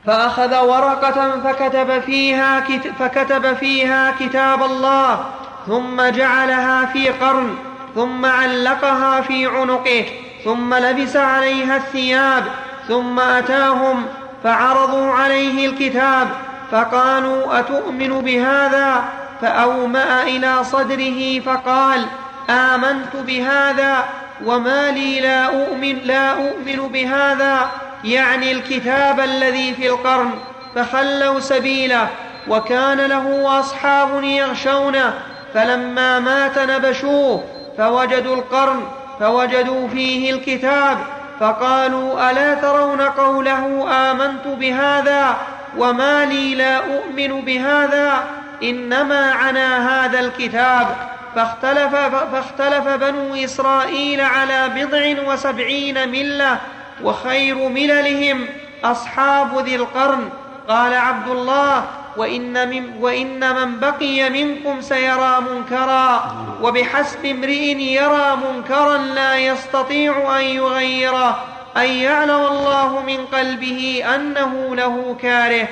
فأخذ ورقة فكتب فيها, فكتب فيها كتاب الله ثم جعلها في قرن ثم علقها في عنقه. ثم لبس عليها الثياب ثم أتاهم فعرضوا عليه الكتاب فقالوا أتؤمن بهذا؟ فأومأ إلى صدره فقال آمنت بهذا وما لي لا أؤمن لا أؤمن بهذا يعني الكتاب الذي في القرن. فخلوا سبيله وكان له أصحاب يغشونه فلما مات نبشوه فوجدوا القرن فوجدوا فيه الكتاب فقالوا ألا ترون قوله آمنت بهذا وما لي لا أؤمن بهذا إنما عنا هذا الكتاب فاختلف, فاختلف بنو إسرائيل على بضع وسبعين ملة وخير مللهم أصحاب ذي القرن قال عبد الله وإن من, وإن من بقي منكم سيرى منكرا وبحسب امرئ يرى منكرا لا يستطيع أن يغيره. أن يعلم الله من قلبه أنه له كاره.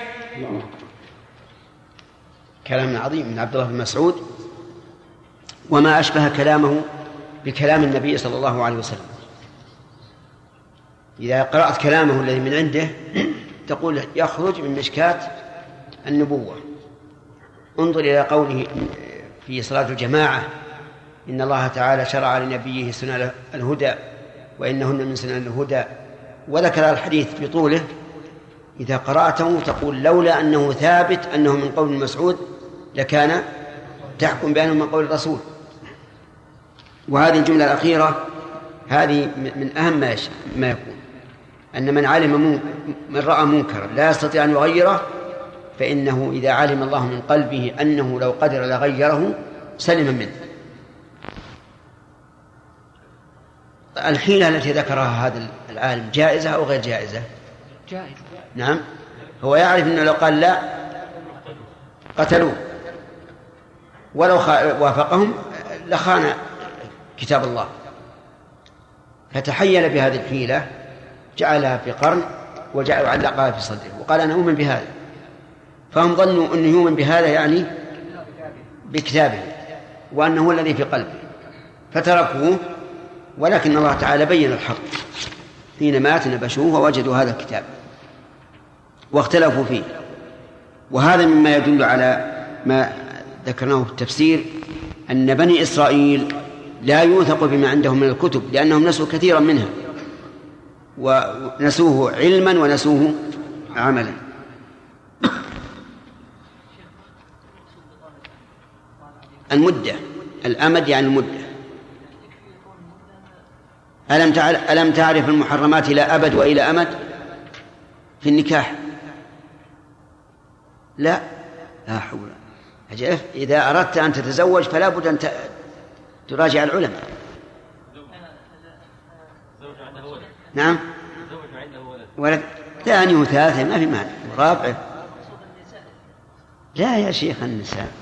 كلام عظيم من عبد الله بن مسعود. وما أشبه كلامه بكلام النبي صلى الله عليه وسلم. إذا قرأت كلامه الذي من عنده تقول يخرج من مشكاة النبوة. انظر إلى قوله في صلاة الجماعة إن الله تعالى شرع لنبيه سنن الهدى وإنهن من سنن الهدى. وذكر الحديث بطوله إذا قرأته تقول لولا أنه ثابت أنه من قول مسعود لكان تحكم بأنه من قول الرسول. وهذه الجملة الأخيرة هذه من أهم ما يكون أن من علم من رأى منكرا لا يستطيع أن يغيره فإنه إذا علم الله من قلبه أنه لو قدر لغيره سلم منه. الحيلة التي ذكرها هذا العالم جائزة أو غير جائزة؟ جائزة. نعم. هو يعرف أنه لو قال لا قتلوه. ولو وافقهم لخان كتاب الله. فتحيل بهذه الحيلة جعلها في قرن وجعل علقها في صدره. وقال أنا أؤمن بهذا. فهم ظنوا أنه يؤمن بهذا يعني بكتابه وأنه الذي في قلبه. فتركوه ولكن الله تعالى بين الحق. حين مات نبشوه ووجدوا هذا الكتاب واختلفوا فيه. وهذا مما يدل على ما ذكرناه في التفسير أن بني إسرائيل لا يوثق بما عندهم من الكتب لأنهم نسوا كثيرا منها. ونسوه علما ونسوه عملا. المدة الأمد يعني المدة. ألم تعرف, ألم تعرف المحرمات إلى أبد وإلى أمد؟ في النكاح. لا. لا حول. إذا أردت أن تتزوج فلا بد أن تراجع العلماء. نعم. ولد ثاني وثالثة ما في مانع. ورابعه لا يا شيخ النساء.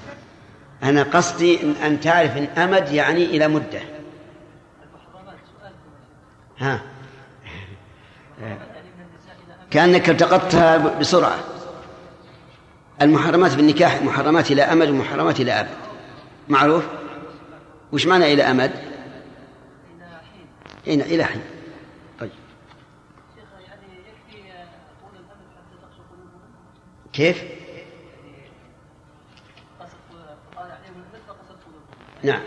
أنا قصدي إن, أن تعرف إن أمد يعني إلى مدة. ها. كأنك التقطتها بسرعة. المحرمات في النكاح محرمات إلى أمد ومحرمات إلى أبد. معروف؟ وش معنى إلى أمد؟ إلى إلى حين. طيب. كيف؟ نعم.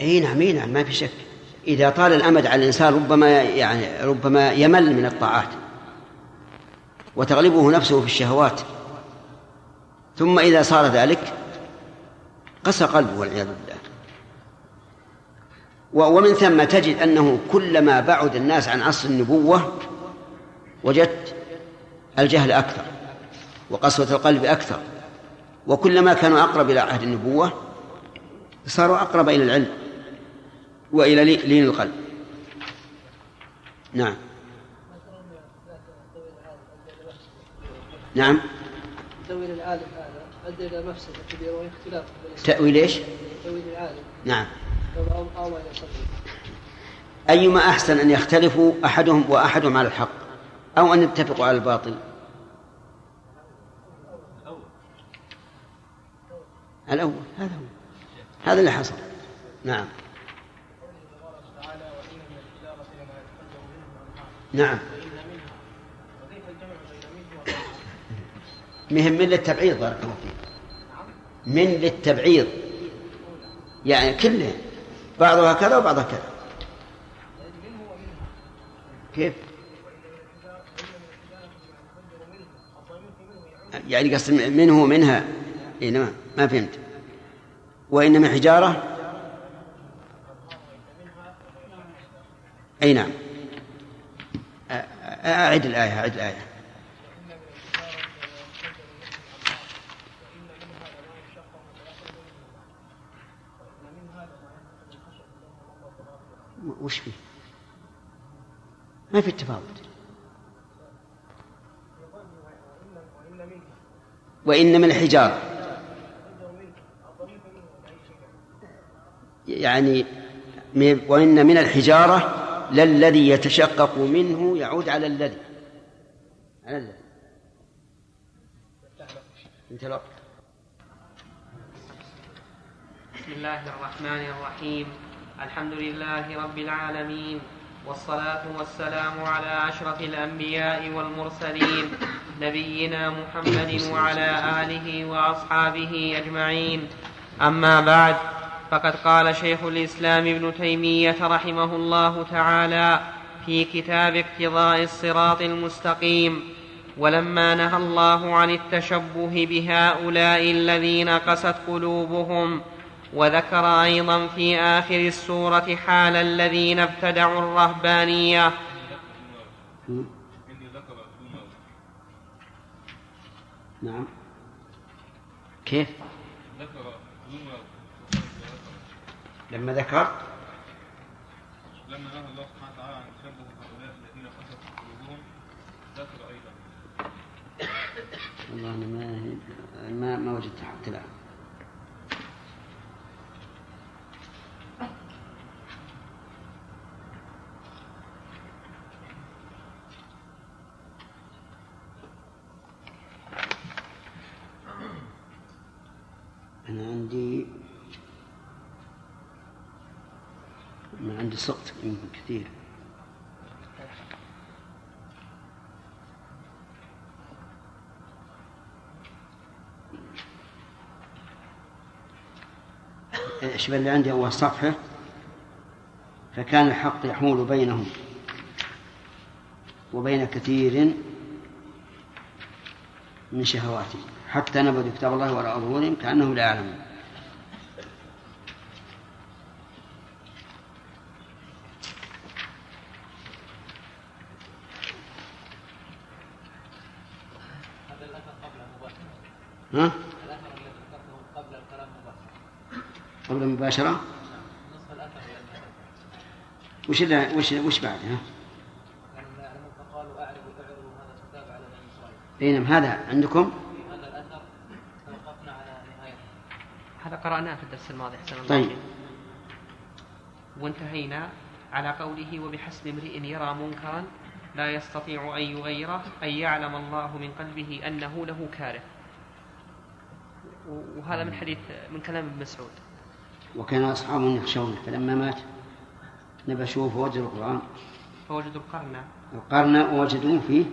إي نعم إي نعم ما في شك. إذا طال الأمد على الإنسان ربما يعني ربما يمل من الطاعات. وتغلبه نفسه في الشهوات. ثم إذا صار ذلك قسى قلبه والعياذ بالله. ومن ثم تجد أنه كلما بعد الناس عن عصر النبوة وجدت الجهل أكثر وقسوة القلب أكثر. وكلما كانوا أقرب إلى عهد النبوة صاروا أقرب إلى العلم وإلى لين القلب. نعم. نعم. تأويل العالم هذا أدى إلى مفسدة كبيرة وهي اختلاف تأويل إيش؟ تأويل العالم. نعم. أيما أحسن أن يختلفوا أحدهم وأحدهم على الحق أو أن يتفقوا على الباطل؟ الأول هذا هو. هذا اللي حصل. نعم. نعم. مهم من للتبعيض بارك الله فيك. من للتبعيض. يعني كله. بعضها كذا وبعضها كذا. كيف؟ يعني قصد منه ومنها. اي نعم. ما فهمت. وإن من حجارة؟ أي نعم. أعد الآية أعد الآية. وش فيه؟ ما في التفاوت. وإن من الحجارة. يعني وإن من الحجارة للذي يتشقق منه يعود على الذي. على الذي. بسم الله الرحمن الرحيم. الحمد لله رب العالمين والصلاة والسلام على أشرف الأنبياء والمرسلين نبينا محمد وعلى آله وأصحابه أجمعين. أما بعد فقد قال شيخ الإسلام ابن تيمية رحمه الله تعالى في كتاب اقتضاء الصراط المستقيم ولما نهى الله عن التشبه بهؤلاء الذين قست قلوبهم وذكر أيضا في آخر السورة حال الذين ابتدعوا الرهبانية. نعم. كيف؟ لما ذكر لما نهى الله سبحانه وتعالى عن تشبه هؤلاء الذين قست قلوبهم ذكر أيضا. والله أنا ما ما ما وجدت حتى الان أنا عندي ما عندي سقط يمكن كثير. إيش اللي عندي أول صفحة؟ فكان الحق يحول بينهم وبين كثير من شهواتهم حتى نبذوا كتاب الله وراء ظهورهم كأنهم لا يعلمون. ها؟ قبل الكلام مباشرة قبل المباشرة وش اللي وش وش بعد ها؟ لا يعلمون فقالوا أعرضوا اعرضوا هذا الكتاب على بني إسرائيل إي نعم هذا عندكم في هذا الأثر توقفنا على نهايته هذا قرأناه في الدرس الماضي حسن الله طيب. وانتهينا على قوله وبحسب امرئ يرى منكرا لا يستطيع أن يغيره أن يعلم الله من قلبه أنه له كاره وهذا من حديث من كلام ابن مسعود. وكان أصحابه يخشونه فلما مات نبشوه فوجدوا القرآن. فوجدوا القرن القرن ووجدوه فيه.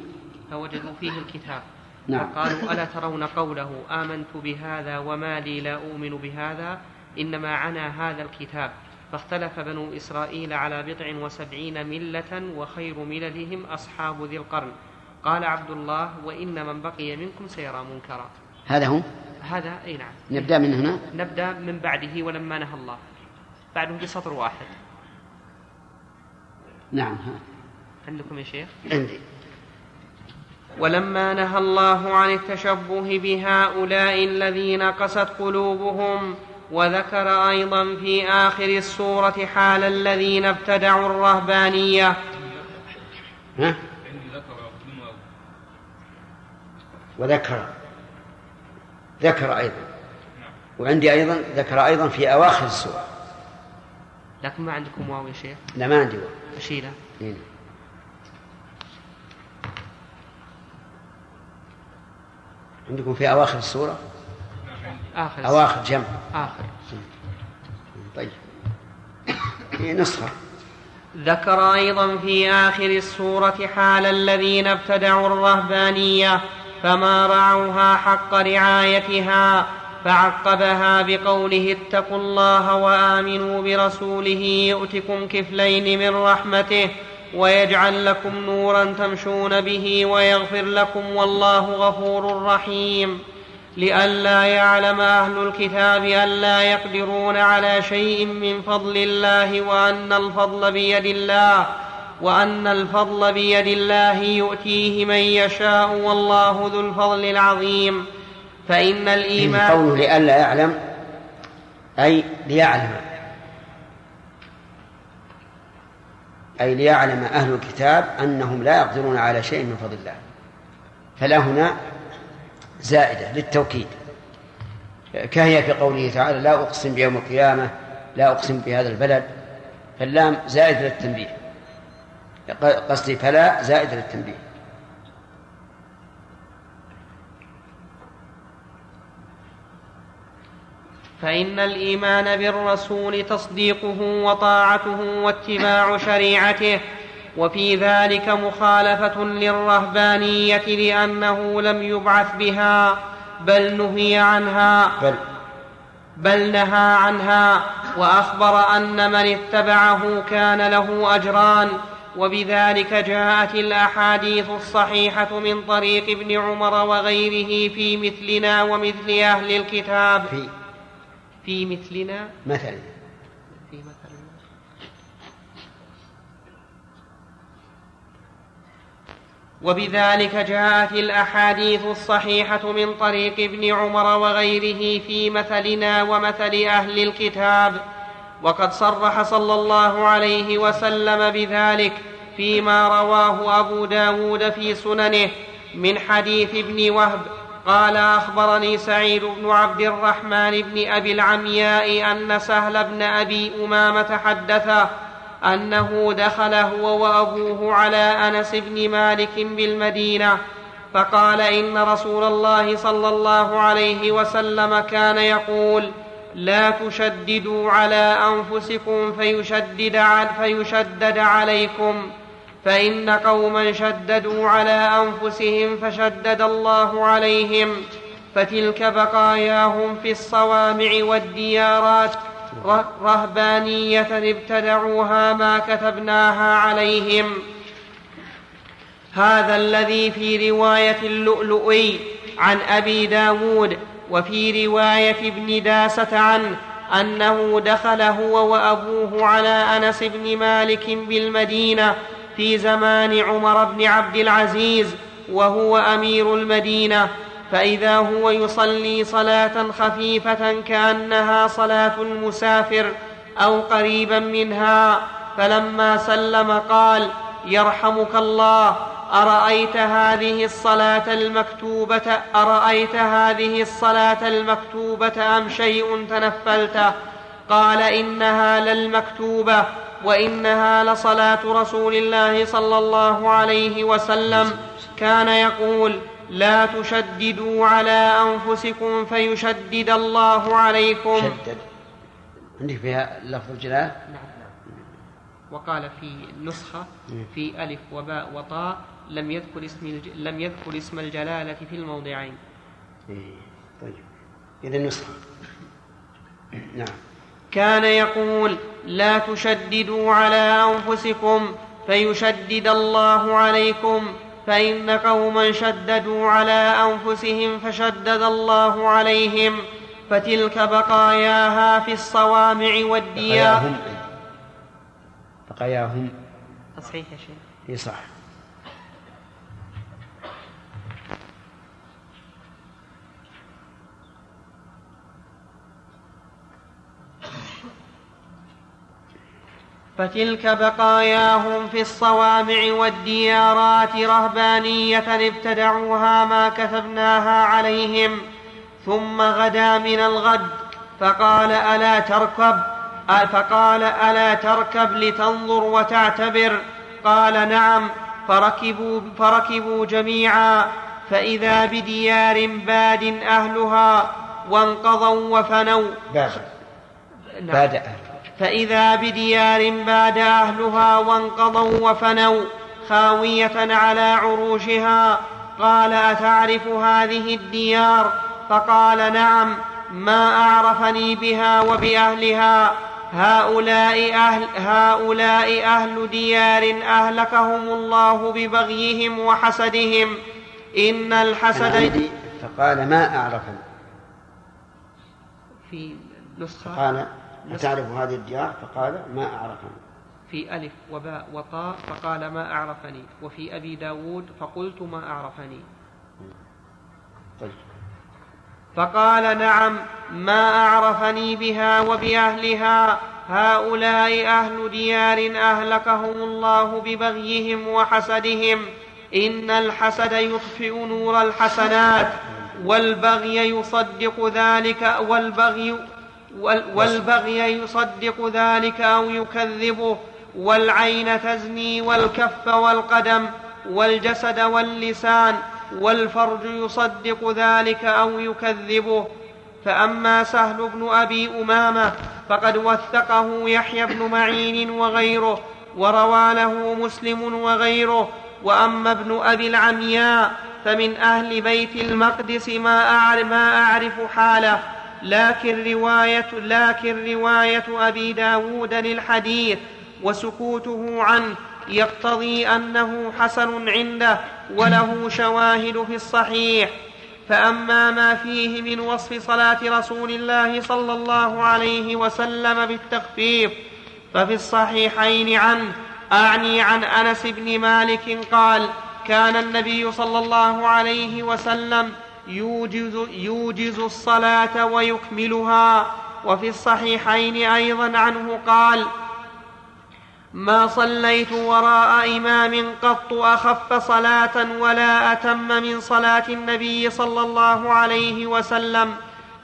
فوجدوا فيه الكتاب. نعم. فقالوا ألا ترون قوله آمنت بهذا وما لي لا أؤمن بهذا؟ إنما عنا هذا الكتاب. فاختلف بنو إسرائيل على بضع وسبعين ملة وخير مللهم أصحاب ذي القرن. قال عبد الله وإن من بقي منكم سيرى منكرا. هذا هو هذا أي نعم. نبدأ من هنا؟ نبدأ من بعده ولما نهى الله. بعده بسطر واحد. نعم ها. عندكم يا شيخ؟ عندي. ولما نهى الله عن التشبه بهؤلاء الذين قست قلوبهم وذكر أيضا في آخر السورة حال الذين ابتدعوا الرهبانية. ها؟ وذكر. ذكر أيضا. وعندي أيضا ذكر أيضا في أواخر السورة لكن ما عندكم واو يا شيخ؟ لا ما عندي واو. أشيلة. إيه. عندكم في أواخر السورة آخر. أواخر جمع. آخر. طيب. هي نسخة ذكر أيضا في آخر السورة حال الذين ابتدعوا الرهبانية فما رعوها حق رعايتها فعقبها بقوله اتقوا الله وآمنوا برسوله يؤتكم كفلين من رحمته ويجعل لكم نورا تمشون به ويغفر لكم والله غفور رحيم لئلا يعلم أهل الكتاب ألا يقدرون على شيء من فضل الله وأن الفضل بيد الله وأن الفضل بيد الله يؤتيه من يشاء والله ذو الفضل العظيم. فإن الإيمان قوله لئلا يعلم أي ليعلم. أي ليعلم أهل الكتاب أنهم لا يقدرون على شيء من فضل الله. فلا هنا زائدة للتوكيد. كهي في قوله تعالى لا أقسم بيوم القيامة لا أقسم بهذا البلد. فاللام زائد للتنبيه. قصدي فلا زائد للتنبيه. فإن الإيمان بالرسول تصديقه وطاعته واتباع شريعته وفي ذلك مخالفة للرهبانية لأنه لم يبعث بها بل نهي عنها بل. بل نهى عنها وأخبر أن من اتبعه كان له أجران وبذلك جاءت الأحاديث الصحيحة من طريق ابن عمر وغيره في مثلنا ومثل أهل الكتاب. في في مثلنا؟ مثلا. في مثلنا. وبذلك جاءت الأحاديث الصحيحة من طريق ابن عمر وغيره في مثلنا ومثل أهل الكتاب. وقد صرح صلى الله عليه وسلم بذلك فيما رواه أبو داود في سننه من حديث ابن وهب قال أخبرني سعيد بن عبد الرحمن بن أبي العمياء أن سهل بن أبي أمامة حدثه أنه دخل هو وأبوه على أنس بن مالك بالمدينة فقال إن رسول الله صلى الله عليه وسلم كان يقول لا تشددوا على أنفسكم فيشدد, فيشدد عليكم. فإن قوما شددوا على أنفسهم فشدد الله عليهم. فتلك بقاياهم في الصوامع والديارات. رهبانية ابتدعوها ما كتبناها عليهم. هذا الذي في رواية اللؤلؤي عن أبي داود وفي رواية ابن داسة عنه أنه دخل هو وأبوه على أنس بن مالك بالمدينة في زمان عمر بن عبد العزيز وهو أمير المدينة فإذا هو يصلي صلاة خفيفة كأنها صلاة المسافر أو قريبا منها فلما سلم قال يرحمك الله أرأيت هذه الصلاة المكتوبة؟ أرأيت هذه الصلاة المكتوبة أم شيء تنفلته قال إنها للمكتوبة وإنها لصلاة رسول الله صلى الله عليه وسلم. كان يقول لا تشددوا على أنفسكم فيشدد الله عليكم. شدد. عندك فيها لفظ الجلال؟ نعم وقال في نسخة في ألف وباء وطاء. لم يذكر اسم الج... لم يذكر اسم الجلالة في الموضعين. إيه طيب. إذا نسخة. نعم. كان يقول لا تشددوا على أنفسكم فيشدد الله عليكم فإن قوما شددوا على أنفسهم فشدد الله عليهم فتلك بقاياها في الصوامع والديار بقاياهم. بقاياهم. تصحيح يا شيخ. اي صح. فتلك بقاياهم في الصوامع والديارات رهبانية ابتدعوها ما كتبناها عليهم ثم غدا من الغد فقال ألا تركب؟ فقال ألا تركب لتنظر وتعتبر؟ قال نعم فركبوا, فركبوا جميعا فإذا بديار باد أهلها وانقضوا وفنوا. باد نعم. باد أهل فإذا بديار باد أهلها وانقضوا وفنوا خاوية على عروشها قال أتعرف هذه الديار؟ فقال نعم ما أعرفني بها وبأهلها. هؤلاء أهل, هؤلاء أهل ديار أهلكهم الله ببغيهم وحسدهم. إن الحسد فقال ما أعرفني. في نسخة. قال أتعرف هذه الديار؟ فقال ما أعرفني. في ألف وباء وطاء فقال ما أعرفني. وفي أبي داود فقلت ما أعرفني. طيب. فقال نعم ما أعرفني بها وبأهلها. هؤلاء أهل ديار أهلكهم الله ببغيهم وحسدهم. إن الحسد يطفئ نور الحسنات والبغي يصدق ذلك والبغي والبغي يصدق ذلك أو يكذبه والعين تزني والكف والقدم والجسد واللسان والفرج يصدق ذلك أو يكذبه. فأما سهل بن أبي أمامة فقد وثقه يحيى بن معين وغيره وروى له مسلم وغيره. وأما ابن أبي العمياء فمن أهل بيت المقدس ما أعرف, حاله. لكن رواية, لكن رواية أبي داود للحديث وسكوته عنه يقتضي أنه حسن عنده وله شواهد في الصحيح. فأما ما فيه من وصف صلاة رسول الله صلى الله عليه وسلم بالتخفيف ففي الصحيحين عنه أعني عن أنس بن مالك قال كان النبي صلى الله عليه وسلم يوجز, يوجز الصلاة ويكملها. وفي الصحيحين أيضا عنه قال ما صليت وراء إمام قط أخف صلاة ولا أتم من صلاة النبي صلى الله عليه وسلم.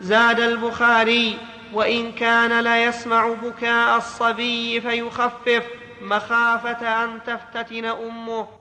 زاد البخاري وإن كان ليسمع بكاء الصبي فيخفف. مخافة أن تفتتن أمه.